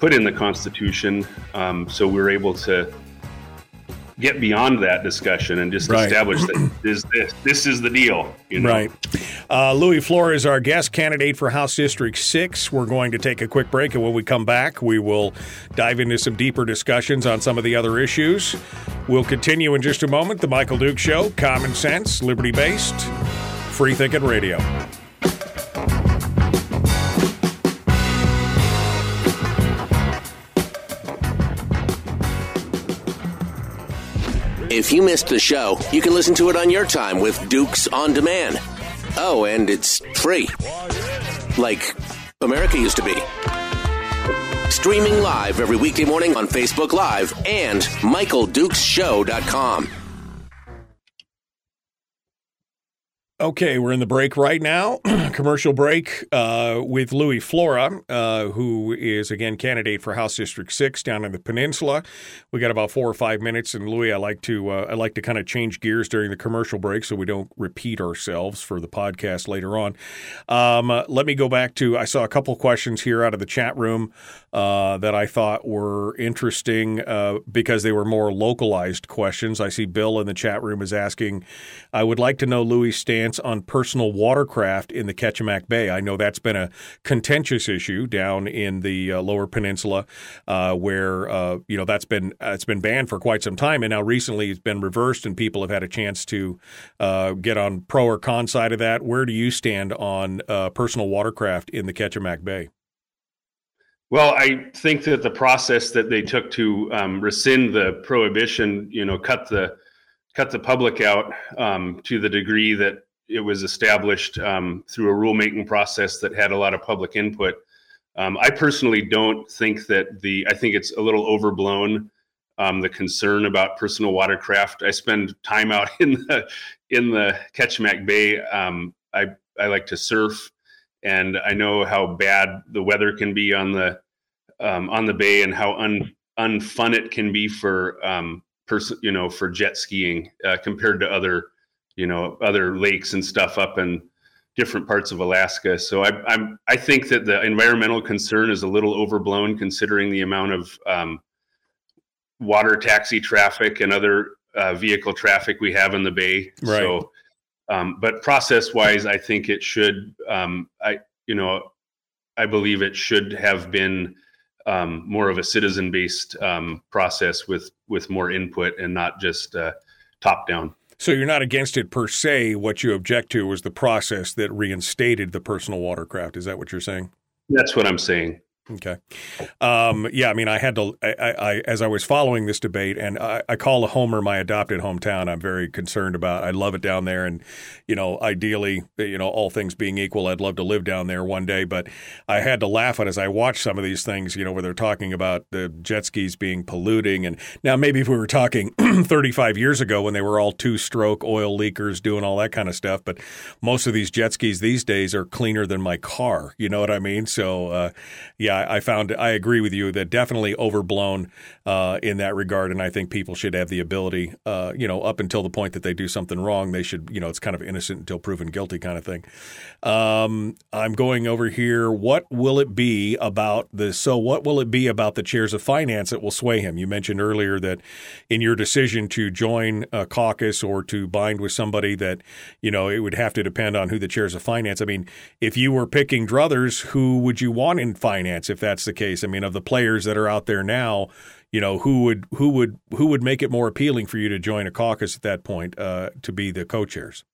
put in the Constitution, um, so we're able to get beyond that discussion and just right. establish that this, this this is the deal. You know? Right. Uh, Louie Flora, our guest candidate for House District Six. We're going to take a quick break, and when we come back, we will dive into some deeper discussions on some of the other issues. We'll continue in just a moment. The Michael Duke Show, common sense, liberty based, free thinking radio. If you missed the show, you can listen to it on your time with Dukes on Demand. Oh, and it's free. Like America used to be. Streaming live every weekday morning on Facebook Live and MichaelDukesShow.com. Okay, we're in the break right now. Commercial break uh, with Louie Flora, uh, who is again candidate for House District Six down in the peninsula. We got about four or five minutes, and Louie, I like to uh, I like to kind of change gears during the commercial break so we don't repeat ourselves for the podcast later on. Um, uh, let me go back to I saw a couple questions here out of the chat room uh, that I thought were interesting uh, because they were more localized questions. I see Bill in the chat room is asking, I would like to know Louie's stance on personal watercraft in the Kachemak Bay. I know that's been a contentious issue down in the uh, Lower Peninsula, uh, where uh, you know that's been it's been banned for quite some time, and now recently it's been reversed, and people have had a chance to get on pro or con side of that. Where do you stand on personal watercraft in the Kachemak Bay? Well, I think that the process that they took to um, rescind the prohibition, you know, cut the cut the public out um, to the degree that it was established um, through a rulemaking process that had a lot of public input. Um, I personally don't think that the, I think it's a little overblown. Um, the concern about personal watercraft. I spend time out in the in the Kachemak Bay. Um, I I like to surf, and I know how bad the weather can be on the um, on the bay and how un unfun it can be for um, person, you know, for jet skiing uh, compared to other, you know, other lakes and stuff up in different parts of Alaska. So I, I'm I think that the environmental concern is a little overblown considering the amount of um, water taxi traffic and other uh, vehicle traffic we have in the bay. Right. So, um, but process wise, I think it should. Um, I you know, I believe it should have been um, more of a citizen based um, process with with more input and not just uh, top down. So you're not against it per se. What you object to was the process that reinstated the personal watercraft. Is that what you're saying? That's what I'm saying. Okay. Um, yeah, I mean, I had to, I, I, as I was following this debate, and I, I call Homer my adopted hometown. I'm very concerned about. I love it down there, and you know, ideally, you know, all things being equal, I'd love to live down there one day. But I had to laugh at as I watched some of these things, you know, where they're talking about the jet skis being polluting, and now maybe if we were talking 35 years ago when they were all two-stroke oil leakers doing all that kind of stuff, but most of these jet skis these days are cleaner than my car. You know what I mean? So, uh, yeah. I, found I agree with you that definitely overblown uh, in that regard, and I think people should have the ability, uh, you know, up until the point that they do something wrong, they should, you know, it's kind of innocent until proven guilty kind of thing. Um, I'm going over here. What will it be about the? So, what will it be about the chairs of finance that will sway him? You mentioned earlier that in your decision to join a caucus or to bind with somebody, that you know it would have to depend on who the chairs of finance. I mean, if you were picking druthers, who would you want in finance? If that's the case. I mean, of the players that are out there now, you know, who would who would who would make it more appealing for you to join a caucus at that point uh, to be the co-chairs?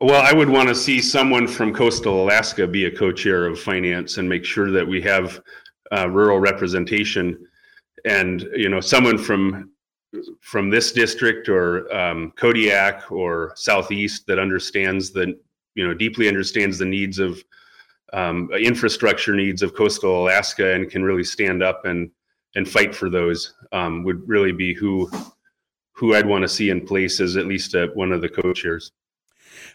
Well, I would want to see someone from coastal Alaska be a co-chair of finance and make sure that we have uh, rural representation, and you know, someone from from this district or um, Kodiak or Southeast that understands the you know deeply understands the needs of um, infrastructure needs of coastal Alaska and can really stand up and and fight for those um, would really be who who I'd want to see in place as at least a, one of the co-chairs.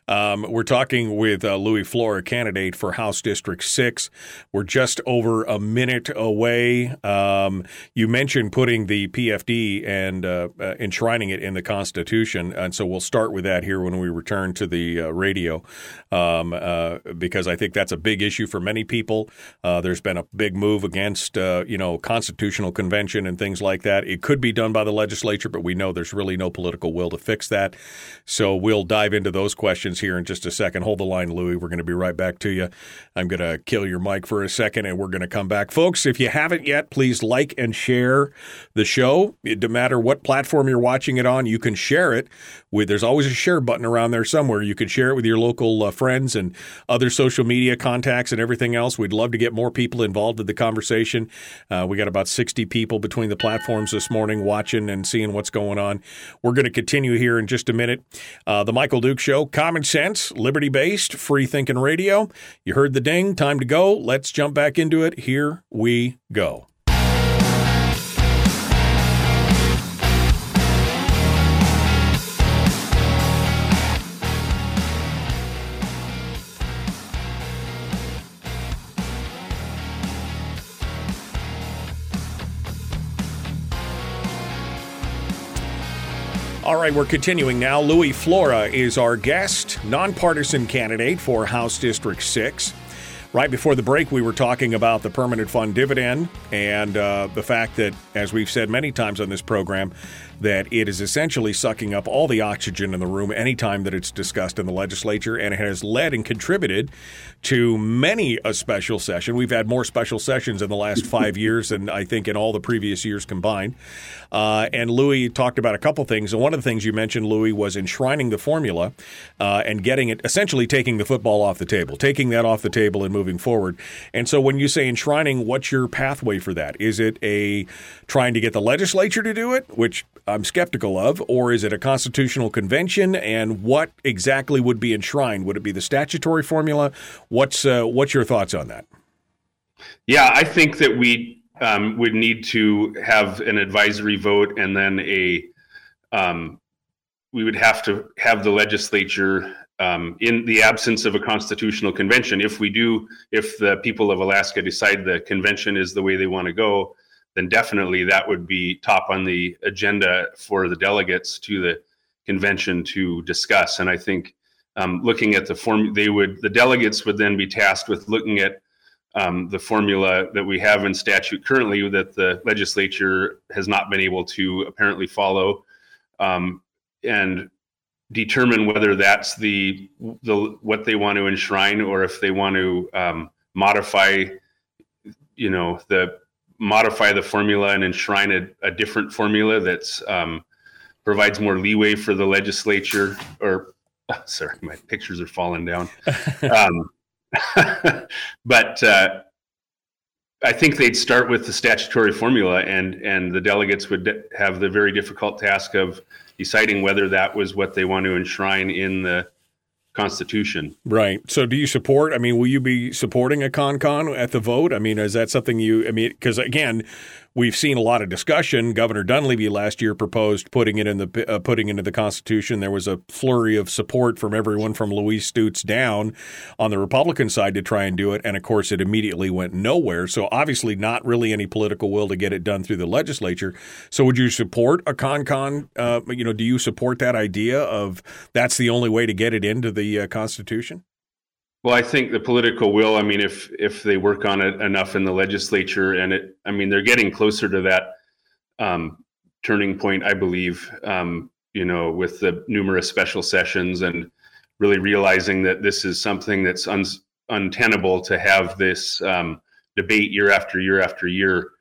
Um, we're talking with uh, Louie Flora, candidate for House District 6. We're just over a minute away. Um, you mentioned putting the PFD and uh, uh, enshrining it in the Constitution. And so we'll start with that here when we return to the uh, radio um, uh, because I think that's a big issue for many people. Uh, there's been a big move against, you know, constitutional convention and things like that. It could be done by the legislature, but we know there's really no political will to fix that. So we'll dive into those questions questions here in just a second. Hold the line, Louie. We're going to be right back to you. I'm going to kill your mic for a second and we're going to come back. Folks, if you haven't yet, please like and share the show. It doesn't matter what platform you're watching it on, you can share it with, there's always a share button around there somewhere. You can share it with your local uh, friends and other social media contacts and everything else. We'd love to get more people involved in the conversation. Uh, we got about 60 people between the platforms this morning watching and seeing what's going on. We're going to continue here in just a minute. Uh, the Michael Duke Show, common sense, liberty based, free thinking radio. You heard the ding. Time to go. Let's jump back into it. Here we go. All right, we're continuing now. Louie Flora is our guest, nonpartisan candidate for House District 6. Right before the break, we were talking about the permanent fund dividend and uh, the fact that, as we've said many times on this program, that it is essentially sucking up all the oxygen in the room anytime that it's discussed in the legislature, and it has led and contributed to many a special session. We've had more special sessions in the last five years than I think in all the previous years combined. Uh, and Louie talked about a couple things, and one of the things you mentioned, Louie, was enshrining the formula uh, and getting it, essentially taking the football off the table, taking that off the table and moving forward. And so, when you say enshrining, what's your pathway for that? Is it a trying to get the legislature to do it, which I'm skeptical of, or is it a constitutional convention? And what exactly would be enshrined? Would it be the statutory formula? What's uh, what's your thoughts on that? Yeah, I think that we um, would need to have an advisory vote, and then a um, we would have to have the legislature um, in the absence of a constitutional convention. If we do, if the people of Alaska decide the convention is the way they want to go, then definitely that would be top on the agenda for the delegates to the convention to discuss. And I think um, looking at the form, they would the delegates would then be tasked with looking at um, the formula that we have in statute currently that the legislature has not been able to apparently follow, um, and determine whether that's the the what they want to enshrine or if they want to um, modify, you know, the modify the formula and enshrine a, a different formula that's um, provides more leeway for the legislature or sorry my pictures are falling down. Um, but uh, I think they'd start with the statutory formula, and and the delegates would have the very difficult task of deciding whether that was what they want to enshrine in the Constitution. Right. So, do you support? I mean, will you be supporting a con con at the vote? I mean, is that something you? I mean, because again, we've seen a lot of discussion. Governor Dunleavy last year proposed putting it in the uh, putting into the Constitution. There was a flurry of support from everyone from Louise Stutes down on the Republican side to try and do it, and of course, it immediately went nowhere. So obviously, not really any political will to get it done through the legislature. So would you support a con con? Uh, you know, do you support that idea of that's the only way to get it into the uh, Constitution? Well, I think the political will. I mean, if if they work on it enough in the legislature, and it, I mean, they're getting closer to that um, turning point, I believe. Um, you know, with the numerous special sessions and really realizing that this is something that's un- untenable to have this um, debate year after year after year.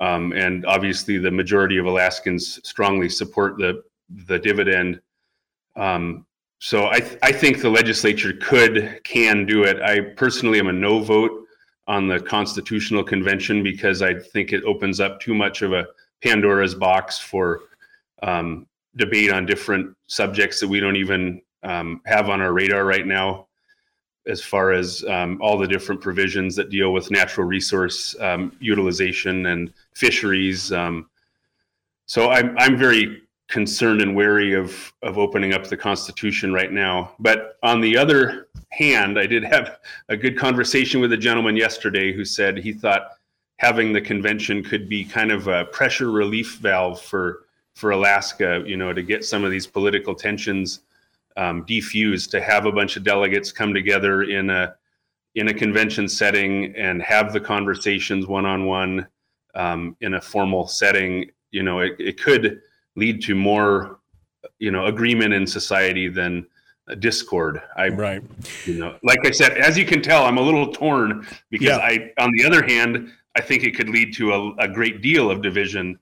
Um, and obviously, the majority of Alaskans strongly support the the dividend. Um, so I, th- I think the legislature could can do it. I personally am a no vote on the constitutional convention because I think it opens up too much of a Pandora's box for um, debate on different subjects that we don't even um, have on our radar right now, as far as um, all the different provisions that deal with natural resource um, utilization and fisheries. Um, so I'm I'm very concerned and wary of of opening up the Constitution right now. But on the other hand, I did have a good conversation with a gentleman yesterday who said he thought having the convention could be kind of a pressure relief valve for for Alaska, you know, to get some of these political tensions um, defused, to have a bunch of delegates come together in a in a convention setting and have the conversations one on one in a formal setting. You know, it, it could lead to more you know agreement in society than discord i right you know like i said as you can tell i'm a little torn because yeah. i on the other hand i think it could lead to a, a great deal of division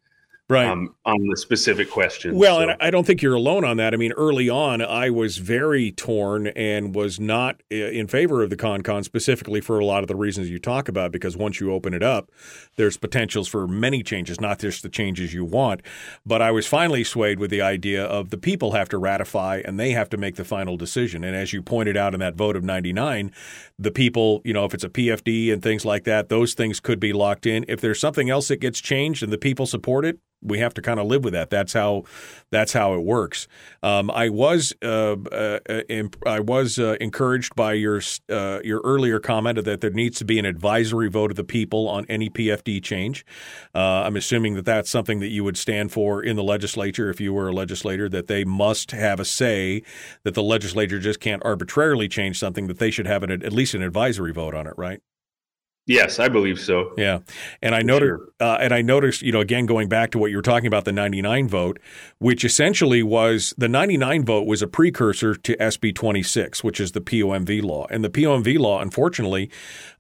right um, on the specific question. Well, so. and I don't think you're alone on that. I mean, early on, I was very torn and was not uh, in favor of the CONCON specifically for a lot of the reasons you talk about. Because once you open it up, there's potentials for many changes, not just the changes you want. But I was finally swayed with the idea of the people have to ratify and they have to make the final decision. And as you pointed out in that vote of 99, the people, you know, if it's a PFD and things like that, those things could be locked in. If there's something else that gets changed and the people support it, we have to kind of live with that. That's how that's how it works. Um, I was uh, uh, imp- I was uh, encouraged by your uh, your earlier comment that there needs to be an advisory vote of the people on any PFD change. Uh, I'm assuming that that's something that you would stand for in the legislature if you were a legislator. That they must have a say. That the legislature just can't arbitrarily change something. That they should have an, at least an advisory vote on it. Right. Yes, I believe so. Yeah, and I noticed, sure. uh, and I noticed, you know, again going back to what you were talking about, the '99 vote, which essentially was the '99 vote was a precursor to SB 26, which is the POMV law, and the POMV law, unfortunately,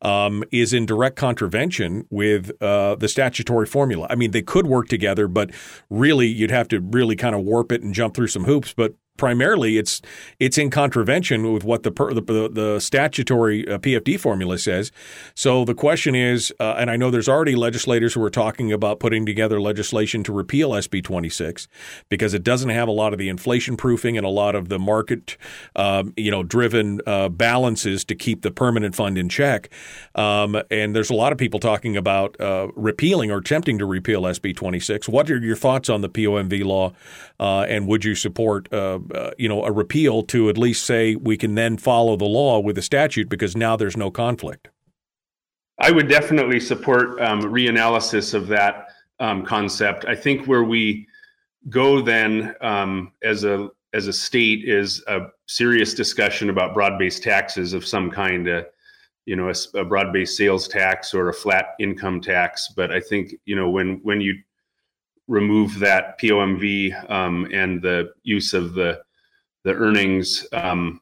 um, is in direct contravention with uh, the statutory formula. I mean, they could work together, but really, you'd have to really kind of warp it and jump through some hoops. But primarily it's it's in contravention with what the the, the, statutory uh, PFD formula says. So the question is, uh, and I know there's already legislators who are talking about putting together legislation to repeal SB 26 because it doesn't have a lot of the inflation proofing and a lot of the market, um, you know, driven uh, balances to keep the permanent fund in check. Um, and there's a lot of people talking about uh, repealing or attempting to repeal SB 26. What are your thoughts on the POMV law, uh, and would you support? Uh, you know, a repeal to at least say we can then follow the law with the statute because now there's no conflict. I would definitely support um, reanalysis of that. um, concept. I think where we go then um, as a as a state is a serious discussion about broad-based taxes of some kind, uh, you know, a, a, broad-based sales tax or a flat income tax. But I think you know when when you remove that POMV um, and the use of the the earnings, um,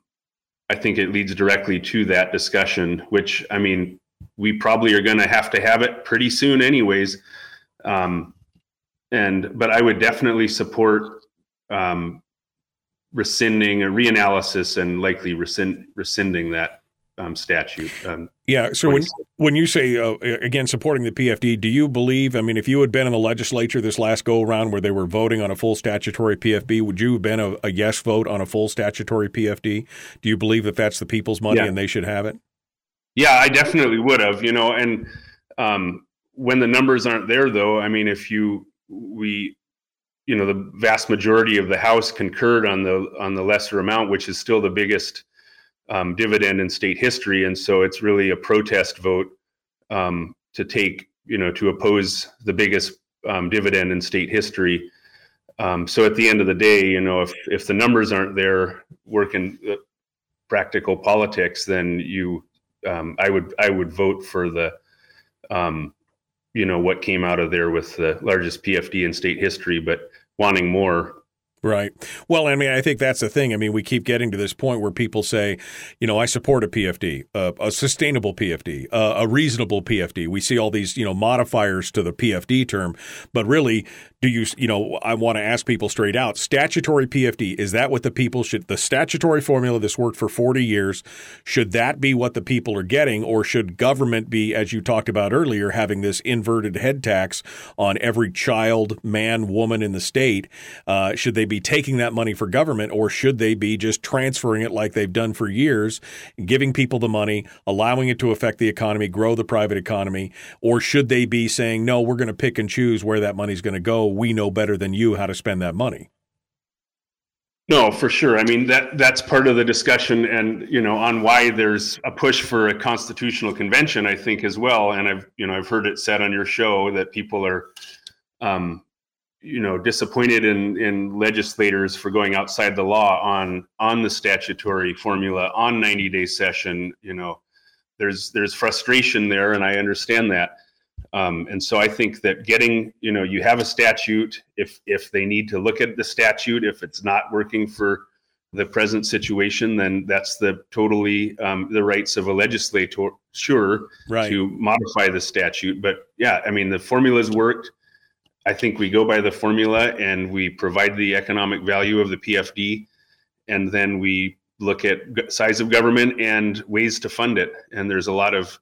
I think it leads directly to that discussion. Which I mean, we probably are going to have to have it pretty soon, anyways. Um, and but I would definitely support um, rescinding a reanalysis and likely rescind, rescinding that um, statute. Um, yeah. So when when you say uh, again supporting the PFD, do you believe? I mean, if you had been in the legislature this last go around where they were voting on a full statutory PFD, would you have been a, a yes vote on a full statutory PFD? Do you believe that that's the people's money yeah. and they should have it? Yeah, I definitely would have. You know, and um, when the numbers aren't there, though, I mean, if you we you know the vast majority of the House concurred on the on the lesser amount, which is still the biggest um, dividend in state history, and so it's really a protest vote um, to take you know to oppose the biggest um, dividend in state history. Um, so at the end of the day, you know, if if the numbers aren't there working uh, practical politics, then you um, I would I would vote for the um, you know what came out of there with the largest PFD in state history, but wanting more Right. Well, I mean, I think that's the thing. I mean, we keep getting to this point where people say, you know, I support a PFD, uh, a sustainable PFD, uh, a reasonable PFD. We see all these, you know, modifiers to the PFD term, but really, do you, you know, I want to ask people straight out statutory PFD, is that what the people should, the statutory formula that's worked for 40 years, should that be what the people are getting, or should government be, as you talked about earlier, having this inverted head tax on every child, man, woman in the state? Uh, should they be taking that money for government, or should they be just transferring it like they've done for years, giving people the money, allowing it to affect the economy, grow the private economy, or should they be saying, no, we're going to pick and choose where that money's going to go? we know better than you how to spend that money. No, for sure. I mean that that's part of the discussion, and you know, on why there's a push for a constitutional convention. I think as well, and I've you know I've heard it said on your show that people are, um, you know, disappointed in in legislators for going outside the law on on the statutory formula on 90 day session. You know, there's there's frustration there, and I understand that. Um, and so I think that getting, you know, you have a statute. If if they need to look at the statute, if it's not working for the present situation, then that's the totally um, the rights of a legislator, sure, right. to modify the statute. But yeah, I mean, the formula's worked. I think we go by the formula and we provide the economic value of the PFD, and then we look at size of government and ways to fund it. And there's a lot of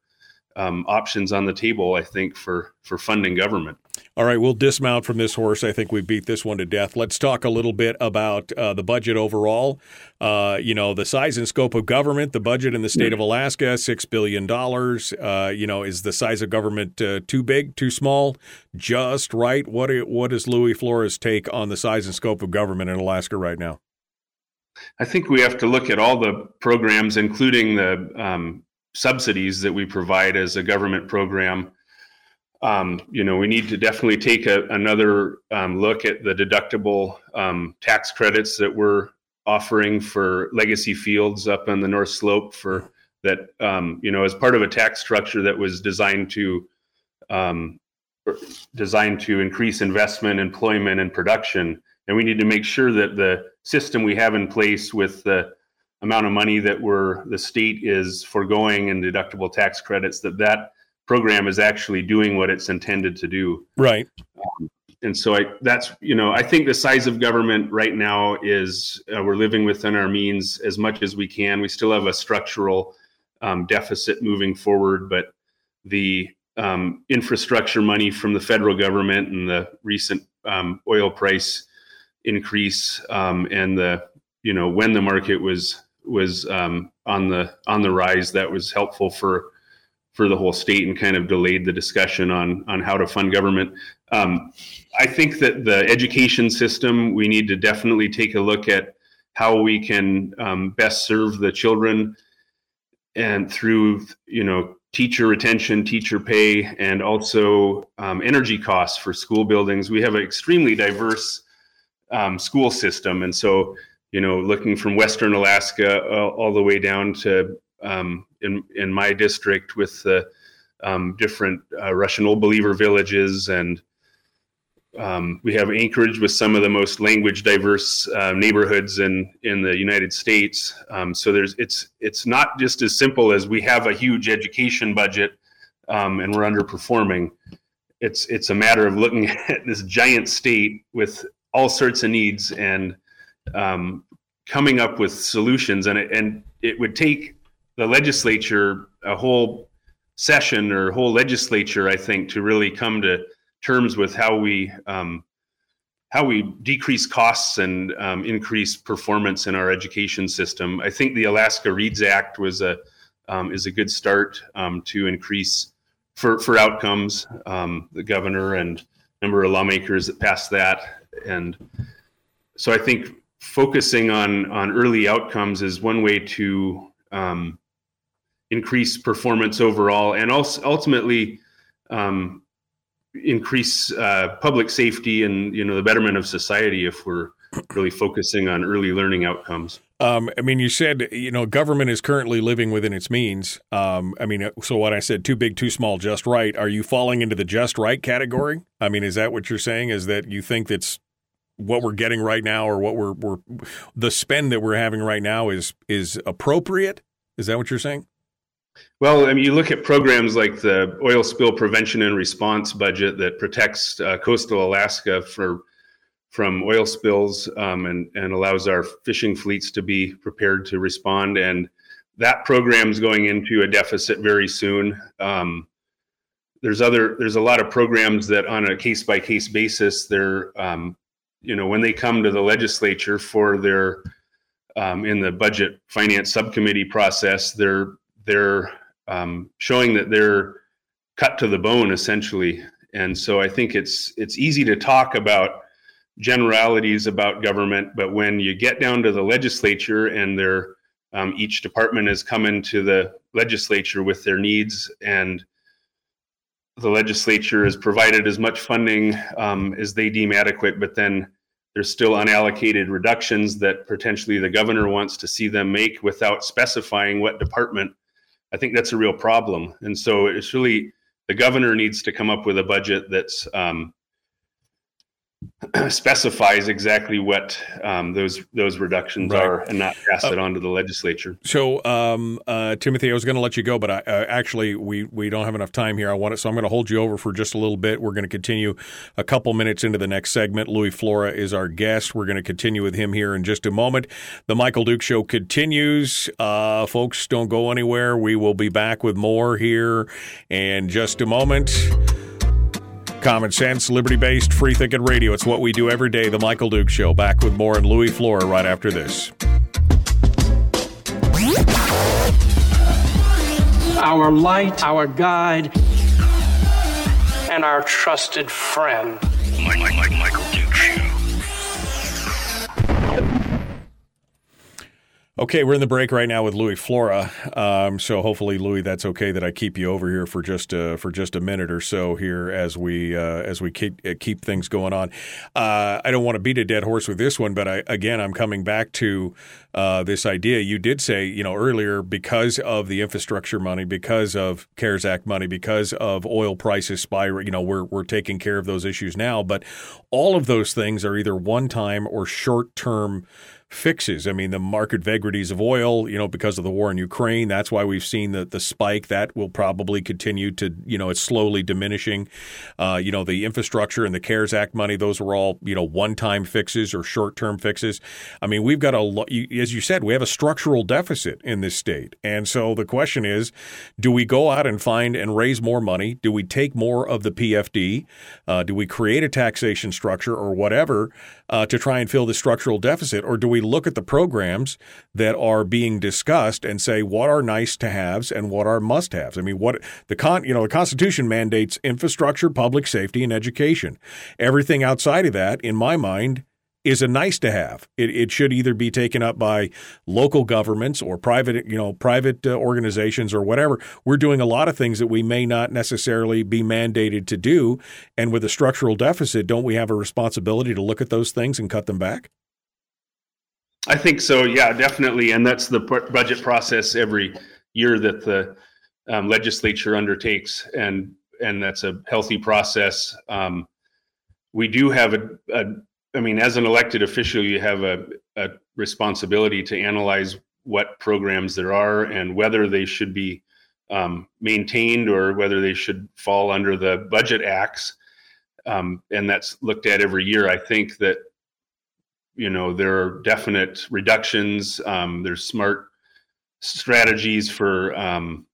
um, options on the table, I think, for for funding government. All right, we'll dismount from this horse. I think we beat this one to death. Let's talk a little bit about uh, the budget overall. Uh, you know, the size and scope of government. The budget in the state of Alaska, six billion dollars. Uh, you know, is the size of government uh, too big, too small, just right? What what is Louie Flora's take on the size and scope of government in Alaska right now? I think we have to look at all the programs, including the um, subsidies that we provide as a government program. Um, you know, we need to definitely take a, another um, look at the deductible um, tax credits that we're offering for legacy fields up on the North Slope for that, um, you know, as part of a tax structure that was designed to um, designed to increase investment, employment, and production. And we need to make sure that the system we have in place with the amount of money that we're the state is foregoing in deductible tax credits that that program is actually doing what it's intended to do. Right. Um, and so i that's you know i think the size of government right now is uh, we're living within our means as much as we can. We still have a structural um, deficit moving forward but the um, infrastructure money from the federal government and the recent um, oil price increase um, and the you know when the market was was um, on the on the rise that was helpful for for the whole state and kind of delayed the discussion on on how to fund government. Um, I think that the education system we need to definitely take a look at how we can um, best serve the children and through you know teacher retention, teacher pay, and also um, energy costs for school buildings. We have an extremely diverse um, school system, and so you know, looking from Western Alaska uh, all the way down to um, in in my district with the um, different uh, Russian Old Believer villages and um, we have Anchorage with some of the most language diverse uh, neighborhoods in in the United States. Um, so there's it's it's not just as simple as we have a huge education budget um, and we're underperforming. It's it's a matter of looking at this giant state with all sorts of needs and um, coming up with solutions. And it, and it would take the legislature a whole session or whole legislature, I think, to really come to terms with how we um, how we decrease costs and um, increase performance in our education system. I think the Alaska Reads Act was a um, is a good start um, to increase for for outcomes. Um, the governor and number of lawmakers that passed that, and so I think focusing on on early outcomes is one way to um, increase performance overall, and also ultimately um, increase uh, public safety and you know the betterment of society if we're really focusing on early learning outcomes. Um, I mean, you said you know government is currently living within its means. Um, I mean, so what I said, too big, too small, just right. Are you falling into the just right category? I mean, is that what you're saying? Is that you think that's what we're getting right now, or what we're we're the spend that we're having right now is is appropriate? Is that what you're saying? Well, I mean, you look at programs like the oil spill prevention and response budget that protects uh, coastal Alaska for from oil spills um, and and allows our fishing fleets to be prepared to respond. And that program is going into a deficit very soon. Um, there's other there's a lot of programs that on a case by case basis they're um, you know when they come to the legislature for their um, in the budget finance subcommittee process they're they're um, showing that they're cut to the bone essentially. And so I think it's it's easy to talk about generalities about government, but when you get down to the legislature and their um, each department has come into the legislature with their needs and the legislature has provided as much funding um, as they deem adequate, but then there's still unallocated reductions that potentially the governor wants to see them make without specifying what department I think that's a real problem. And so it's really the governor needs to come up with a budget that's um, specifies exactly what um, those those reductions right. are and not pass uh, it on to the legislature. So, um, uh, Timothy, I was going to let you go, but I, uh, actually we we don't have enough time here. I want it, so I'm going to hold you over for just a little bit. We're going to continue a couple minutes into the next segment. Louie Flora is our guest. We're going to continue with him here in just a moment. The Michael Duke Show continues. Uh, folks, don't go anywhere. We will be back with more here in just a moment. Common sense, liberty based, free thinking radio. It's what we do every day. The Michael Duke Show. Back with more and Louie Flora right after this. Our light, our guide, and our trusted friend. Mike, Mike, Mike, Michael Okay, we're in the break right now with Louie Flora. Um, so hopefully, Louie, that's okay that I keep you over here for just uh, for just a minute or so here as we uh, as we keep uh, keep things going on. Uh, I don't want to beat a dead horse with this one, but I, again, I'm coming back to uh, this idea. You did say, you know, earlier because of the infrastructure money, because of CARES Act money, because of oil prices spiral, you know, we're we're taking care of those issues now. But all of those things are either one time or short term fixes. I mean, the market vagaries of oil, you know, because of the war in Ukraine, that's why we've seen the the spike. That will probably continue to, you know, it's slowly diminishing. Uh, you know, the infrastructure and the CARES Act money, those were all, you know, one time fixes or short term fixes. I mean, we've got a, as you said, we have a structural deficit in this state. And so the question is, do we go out and find and raise more money? Do we take more of the PFD? Uh, do we create a taxation structure or whatever uh, to try and fill the structural deficit? Or do we look at the programs that are being discussed and say what are nice to haves and what are must haves? I mean, what the con, you know, the Constitution mandates infrastructure, public safety, and education. Everything outside of that, in my mind, is a nice to have. It, it should either be taken up by local governments or private, you know, private uh, organizations or whatever. We're doing a lot of things that we may not necessarily be mandated to do. And with a structural deficit, don't we have a responsibility to look at those things and cut them back? I think so. Yeah, definitely. And that's the budget process every year that the um, legislature undertakes, and and that's a healthy process. Um, we do have a, a, I mean, as an elected official, you have a, a responsibility to analyze what programs there are and whether they should be um, maintained or whether they should fall under the budget acts. Um, and that's looked at every year. I think that you know there are definite reductions. Um, there's smart strategies for um,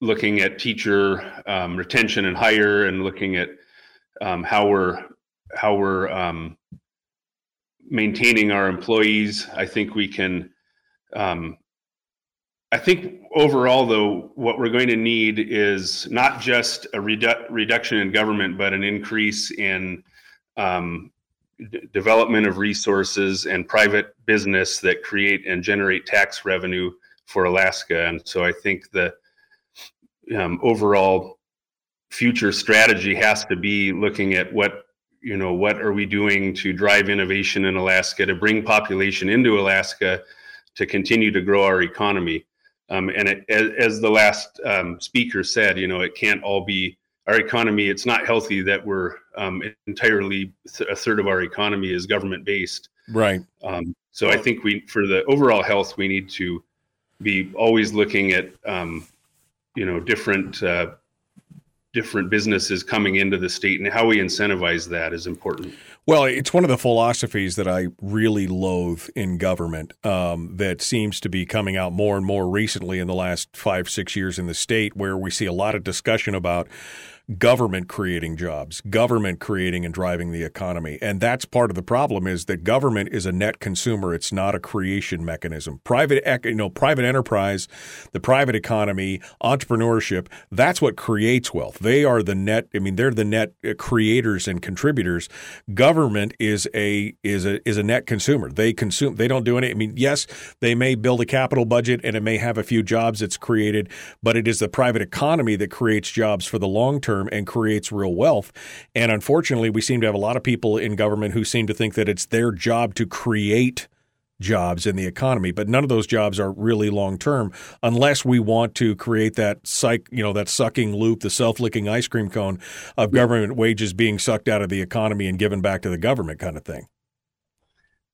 looking at teacher um, retention and hire, and looking at um, how we're how we're um, maintaining our employees. I think we can. Um, I think overall, though, what we're going to need is not just a redu- reduction in government, but an increase in um, d- development of resources and private business that create and generate tax revenue for Alaska. And so I think the um, overall future strategy has to be looking at what you know what are we doing to drive innovation in Alaska to bring population into Alaska to continue to grow our economy? Um, and it, as, as, the last um, speaker said you know it can't all be our economy. It's not healthy that we're um, entirely th- a third of our economy is government based right. Um, so i think we for the overall health we need to be always looking at um, you know different uh, different businesses coming into the state and how we incentivize that is important. Well, it's one of the philosophies that I really loathe in government um, that seems to be coming out more and more recently in the last five, six years in the state, where we see a lot of discussion about government creating jobs, government creating and driving the economy. And that's part of the problem is that government is a net consumer. It's not a creation mechanism. Private, you know, private enterprise, the private economy, entrepreneurship, that's what creates wealth. They are the net, I mean, they're the net uh, creators and contributors. Government is a, is a, is a net consumer. They consume, they don't do any, I mean, yes, they may build a capital budget and it may have a few jobs it's created, but it is the private economy that creates jobs for the long term term and creates real wealth. And unfortunately, we seem to have a lot of people in government who seem to think that it's their job to create jobs in the economy, but none of those jobs are really long term unless we want to create that psych, you know, that sucking loop, the self-licking ice cream cone of government wages being sucked out of the economy and given back to the government kind of thing.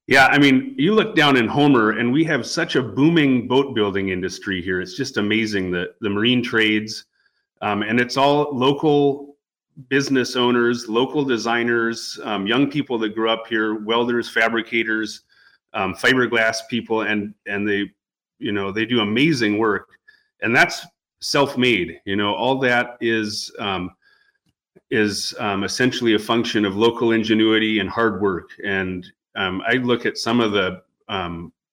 Yeah, I mean, you look down in Homer and we have such a booming boat building industry here. It's just amazing that the marine trades, um, and it's all local business owners, local designers, um, young people that grew up here, welders, fabricators, um, fiberglass people, and and they, you know, they do amazing work, and that's self-made. You know, all that is um, is um, essentially a function of local ingenuity and hard work. And um, I look at some of the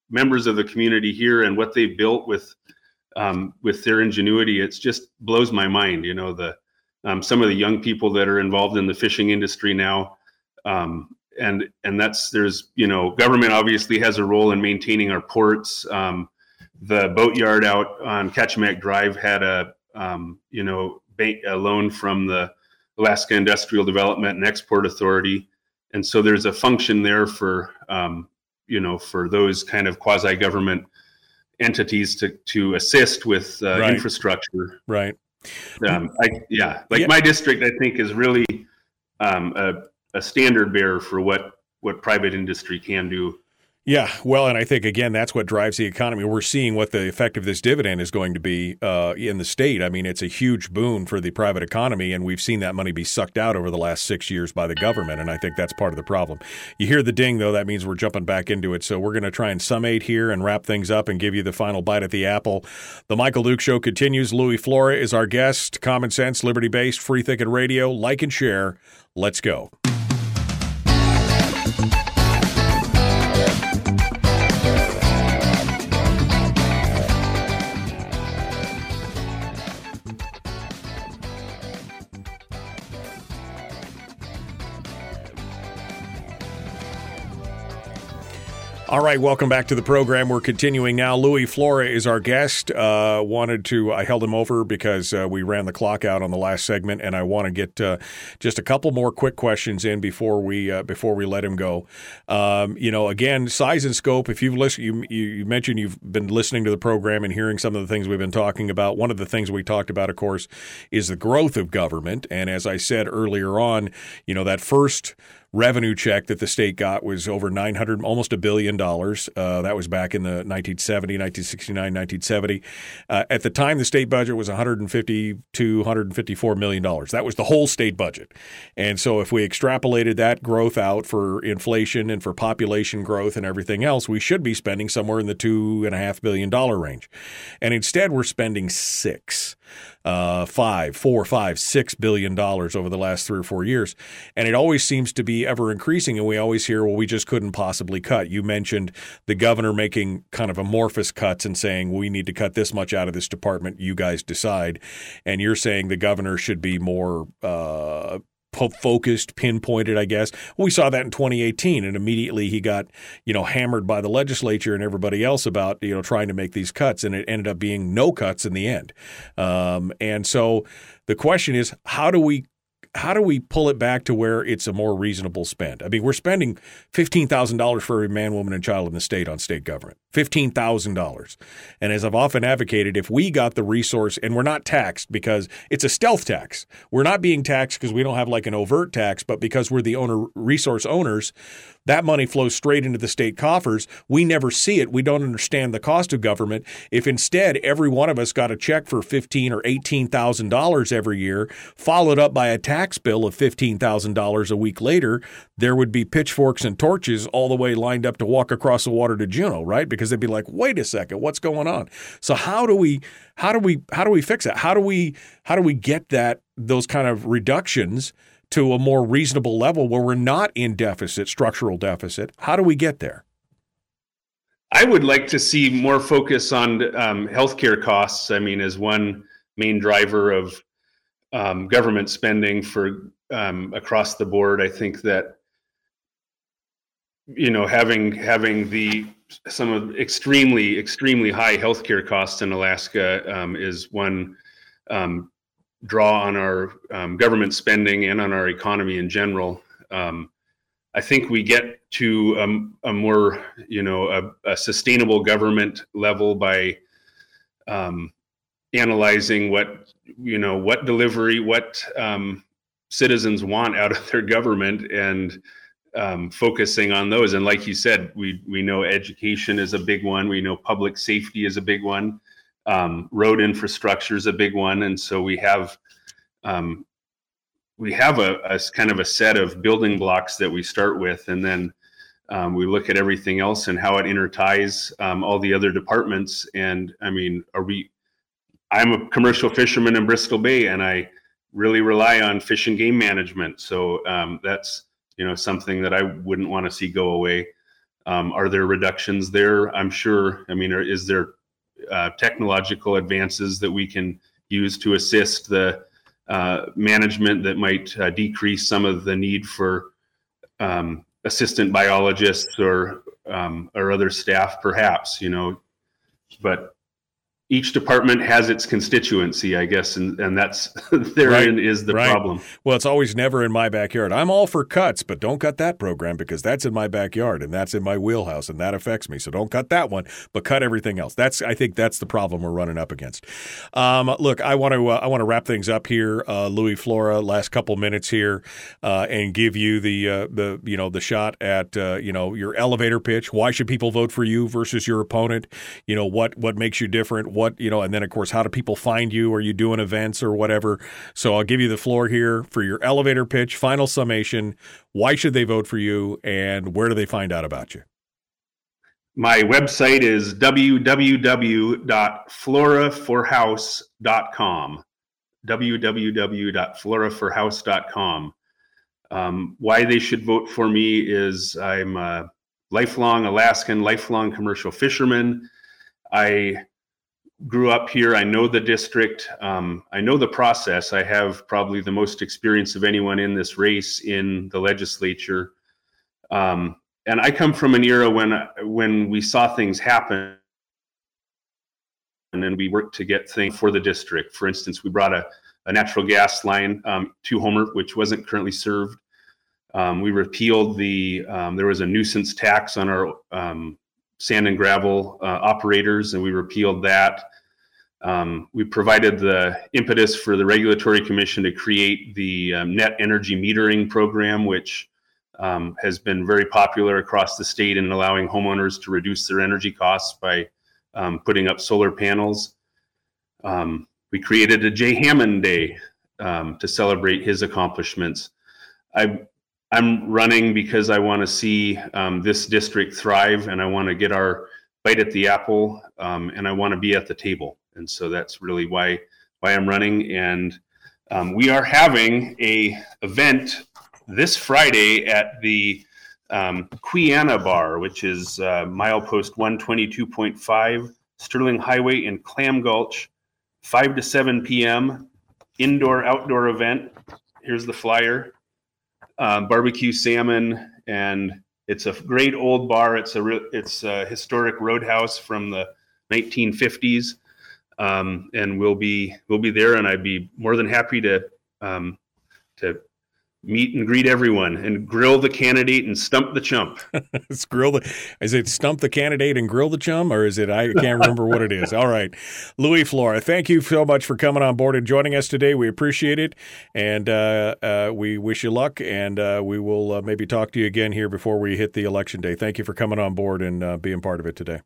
members of the community here and what they built with um, with their ingenuity. It's just blows my mind. You know, the um, some of the young people that are involved in the fishing industry now, um, and and that's there's you know government obviously has a role in maintaining our ports. Um, the boatyard out on Kachemak Drive had a um, you know bank, a loan from the Alaska Industrial Development and Export Authority, and so there's a function there for um, you know for those kind of quasi government entities to to assist with uh, right. infrastructure. Right. Um, I, yeah, like yeah. my district, I think is really um, a, a standard bearer for what what private industry can do yeah, well, and I think again that's what drives the economy. We're seeing what the effect of this dividend is going to be uh, in the state. I mean, it's a huge boon for the private economy, and we've seen that money be sucked out over the last six years by the government, and I think that's part of the problem. You hear the ding, though, that means we're jumping back into it. So we're going to try and summate here and wrap things up and give you the final bite at the apple. The Michael Duke Show continues. Louie Flora is our guest. Common sense, liberty based, free thinking radio. Like and share. Let's go. All right, welcome back to the program. We're continuing now. Louie Flora is our guest. Uh, wanted to, I held him over because uh, we ran the clock out on the last segment, and I want to get uh, just a couple more quick questions in before we uh, before we let him go. Um, you know, again, size and scope. If you've listened, you, you mentioned you've been listening to the program and hearing some of the things we've been talking about. One of the things we talked about, of course, is the growth of government, and as I said earlier on, you know that first revenue check that the state got was over 900 almost a billion dollars. Uh, that was back in the 1970 1969 1970 uh, at the time the state budget was 150 to 154 million dollars. That was the whole state budget. And so if we extrapolated that growth out for inflation and for population growth and everything else we should be spending somewhere in the two and a half billion dollar range. And instead we're spending six uh, five, four, five, six billion dollars over the last three or four years, and it always seems to be ever increasing. And we always hear, well, we just couldn't possibly cut. You mentioned the governor making kind of amorphous cuts and saying we need to cut this much out of this department. You guys decide, and you're saying the governor should be more. Uh, focused, pinpointed, I guess. We saw that in 2018, and immediately he got, you know, hammered by the legislature and everybody else about, you know, trying to make these cuts, and it ended up being no cuts in the end. Um, and so the question is, how do we how do we pull it back to where it's a more reasonable spend? I mean, we're spending fifteen thousand dollars for every man, woman, and child in the state on state government. Fifteen thousand dollars. And as I've often advocated, if we got the resource and we're not taxed because it's a stealth tax. We're not being taxed because we don't have like an overt tax, but because we're the owner resource owners, that money flows straight into the state coffers. We never see it. We don't understand the cost of government. If instead every one of us got a check for fifteen or eighteen thousand dollars every year, followed up by a tax bill of fifteen thousand dollars a week later, there would be pitchforks and torches all the way lined up to walk across the water to Juneau, right? Because they'd be like, "Wait a second, what's going on?" So how do we how do we how do we fix it? How do we how do we get that those kind of reductions? To a more reasonable level where we're not in deficit, structural deficit. How do we get there? I would like to see more focus on um, healthcare costs. I mean, as one main driver of um, government spending for um, across the board. I think that you know having having the some of extremely extremely high healthcare costs in Alaska um, is one um, draw on our um, government spending and on our economy in general. Um, I think we get to a, a more, you know, a, a, sustainable government level by um, analyzing what, you know, what delivery, what um, citizens want out of their government, and um, focusing on those. And like you said, we we know education is a big one. We know public safety is a big one. Um, road infrastructure is a big one, and so we have um, we have a, a, kind of a set of building blocks that we start with, and then um, we look at everything else and how it interties um, all the other departments. And I mean, are we? I'm a commercial fisherman in Bristol Bay, and I really rely on fish and game management. So um, that's you know something that I wouldn't want to see go away. Um, are there reductions there? I'm sure. I mean, is there uh, technological advances that we can use to assist the uh, management that might uh, decrease some of the need for um, assistant biologists or um, or other staff, perhaps. You know, but each department has its constituency, I guess, and, and that's therein right, is the right. problem. Well, it's always never in my backyard. I'm all for cuts, but don't cut that program because that's in my backyard and that's in my wheelhouse and that affects me. So don't cut that one, but cut everything else. That's I think that's the problem we're running up against. Um, look, I want to uh, I want to wrap things up here, uh, Louie Flora. Last couple minutes here, uh, and give you the uh, the you know the shot at uh, you know your elevator pitch. Why should people vote for you versus your opponent? You know what what makes you different what you know, and then of course, how do people find you? Are you doing events or whatever? So I'll give you the floor here for your elevator pitch, final summation. Why should they vote for you, and where do they find out about you? My website is www.floraforhouse.com. www.floraforhouse.com. Um, why they should vote for me is I'm a lifelong Alaskan, lifelong commercial fisherman. I grew up here. I know the district. Um, I know the process. I have probably the most experience of anyone in this race in the legislature. Um, and I come from an era when when we saw things happen, and then we worked to get things for the district. For instance, we brought a, a natural gas line um, to Homer, which wasn't currently served. Um, we repealed the um, there was a nuisance tax on our um, sand and gravel uh, operators, and we repealed that. Um, we provided the impetus for the regulatory commission to create the um, net energy metering program, which um, has been very popular across the state in allowing homeowners to reduce their energy costs by um, putting up solar panels. Um, we created a Jay Hammond Day um, to celebrate his accomplishments. I, I'm running because I want to see um, this district thrive and I want to get our bite at the apple and I want to be at the table and so that's really why why I'm running. And um, we are having a event this Friday at the um, Quiana Bar, which is uh, milepost 122.5 Sterling Highway in Clam Gulch, 5 to 7 p.m. Indoor outdoor event. Here's the flyer. Um, barbecue salmon, and it's a great old bar. It's a re- it's a historic roadhouse from the 1950s um, and we'll be we'll be there, and I'd be more than happy to um, to meet and greet everyone and grill the candidate and stump the chump. it's grill the is it stump the candidate and grill the chum or is it I can't remember what it is. All right. Louie Flora, thank you so much for coming on board and joining us today. We appreciate it and uh, uh, we wish you luck and uh, we will uh, maybe talk to you again here before we hit the election day. Thank you for coming on board and uh, being part of it today.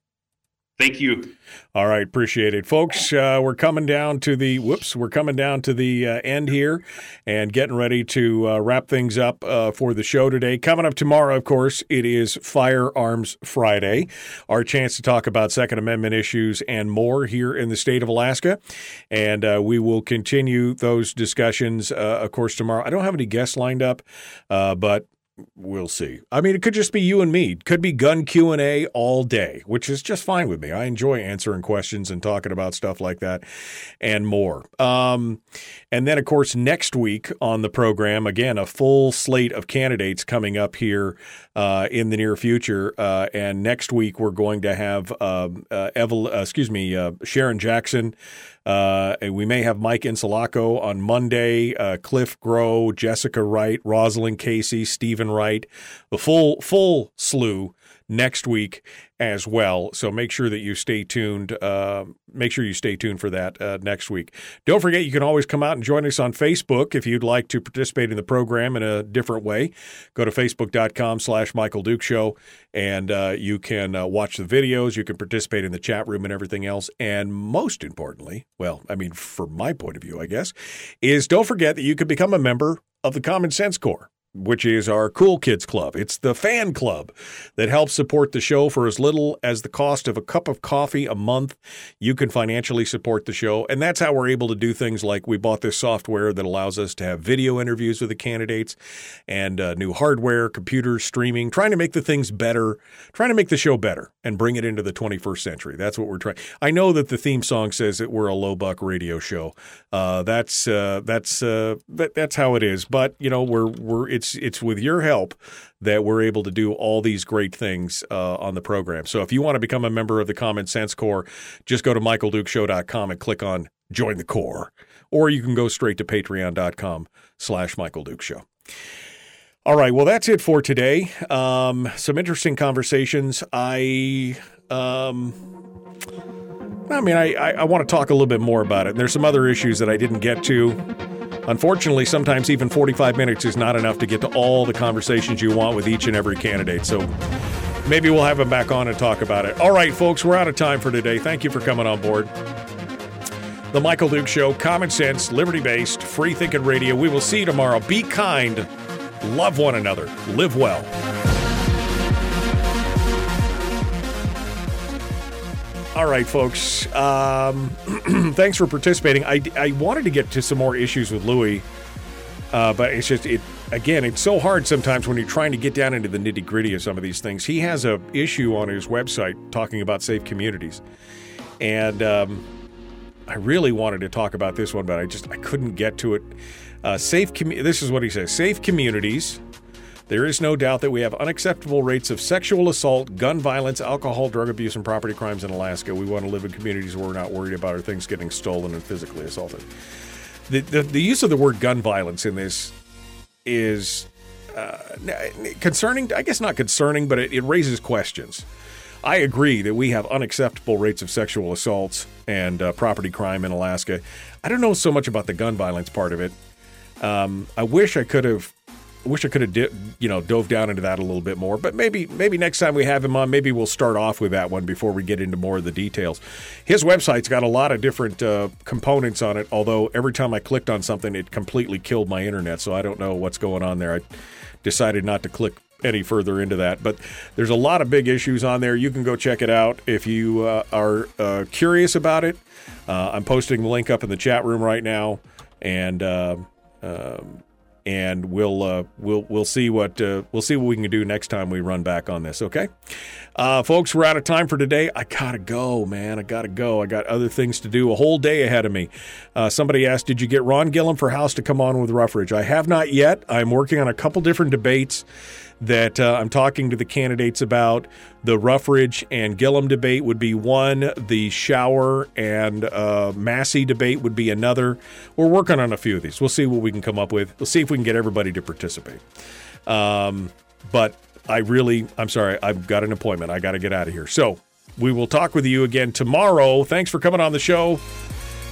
Thank you. All right, appreciate it, folks. Uh, we're coming down to the whoops. We're coming down to the uh, end here, and getting ready to uh, wrap things up uh, for the show today. Coming up tomorrow, of course, it is Firearms Friday, our chance to talk about Second Amendment issues and more here in the state of Alaska, and uh, we will continue those discussions, uh, of course, tomorrow. I don't have any guests lined up, but we'll see. I mean, it could just be you and me. Could be gun Q and A all day, which is just fine with me. I enjoy answering questions and talking about stuff like that and more. Um, and then, of course, next week on the program, again, a full slate of candidates coming up here uh, in the near future. Uh, and next week, we're going to have um, uh, Evel, uh, excuse me, uh, Sharon Jackson. Uh, we may have Mike Insulaco on Monday, uh, Cliff Groh, Jessica Wright, Rosalind Casey, Stephen Wright, the full full slew next week as well. So make sure that you stay tuned. Uh, make sure you stay tuned for that uh, next week. Don't forget, you can always come out and join us on Facebook if you'd like to participate in the program in a different way. Go to facebook.com slash Michael Duke Show, and uh, you can uh, watch the videos. You can participate in the chat room and everything else. And most importantly, well, I mean, from my point of view, I guess, is don't forget that you can become a member of the Common Sense Corps which is our Cool Kids Club. It's the fan club that helps support the show for as little as the cost of a cup of coffee a month. You can financially support the show. And that's how we're able to do things like we bought this software that allows us to have video interviews with the candidates and uh, new hardware, computers, streaming, trying to make the things better, trying to make the show better and bring it into the 21st century. That's what we're trying. I know that the theme song says that we're a low buck radio show. Uh, that's uh, that's uh, that, that's how it is. But you know, we're we're it's it's with your help that we're able to do all these great things uh, on the program. So if you want to become a member of the Common Sense Corps, just go to michaeldukeshow.com and click on Join the Corps, or you can go straight to patreon.com slash Michael Duke Show. All right, well, that's it for today. Um, some interesting conversations. I. Um, I mean, I, I, I want to talk a little bit more about it. There's some other issues that I didn't get to. Unfortunately, sometimes even 45 minutes is not enough to get to all the conversations you want with each and every candidate. So maybe we'll have him back on and talk about it. All right, folks, we're out of time for today. Thank you for coming on board. The Michael Duke Show, common sense, liberty based, free thinking radio. We will see you tomorrow. Be kind, love one another, live well. All right, folks. Um, thanks for participating. I, I wanted to get to some more issues with Louie, uh, but it's just it again. It's so hard sometimes when you're trying to get down into the nitty gritty of some of these things. He has a issue on his website talking about safe communities, and um, I really wanted to talk about this one, but I just I couldn't get to it. Uh, safe. Com- this is what he says: safe communities There is no doubt that we have unacceptable rates of sexual assault, gun violence, alcohol, drug abuse, and property crimes in Alaska. We want to live in communities where we're not worried about our things getting stolen and physically assaulted. The, the, the use of the word gun violence in this is uh, concerning. I guess not concerning, but it, it raises questions. I agree that we have unacceptable rates of sexual assaults and uh, property crime in Alaska. I don't know so much about the gun violence part of it. Um, I wish I could have wish I could have, di- you know, dove down into that a little bit more. But maybe, maybe next time we have him on, maybe we'll start off with that one before we get into more of the details. His website's got a lot of different uh, components on it. Although every time I clicked on something, it completely killed my internet. So I don't know what's going on there. I decided not to click any further into that. But there's a lot of big issues on there. You can go check it out if you uh, are uh, curious about it. Uh, I'm posting the link up in the chat room right now, and. Uh, um, and we'll uh, we'll we'll see what uh, we'll see what we can do next time we run back on this. Okay, uh, folks, we're out of time for today. I gotta go, man. I gotta go. I got other things to do. A whole day ahead of me. Uh, somebody asked, "Did you get Ron Gillham for House to come on with Ruffridge?" I have not yet. I'm working on a couple different debates that uh, I'm talking to the candidates about. The Ruffridge and Gillham debate would be one. The Shower and uh, Massey debate would be another. We're working on a few of these. We'll see what we can come up with. We'll see if we can get everybody to participate. Um, but I really, I'm sorry, I've got an appointment. I got to get out of here. So we will talk with you again tomorrow. Thanks for coming on the show.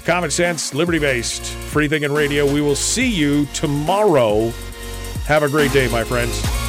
Common sense, liberty based, free thinking radio. We will see you tomorrow. Have a great day, my friends.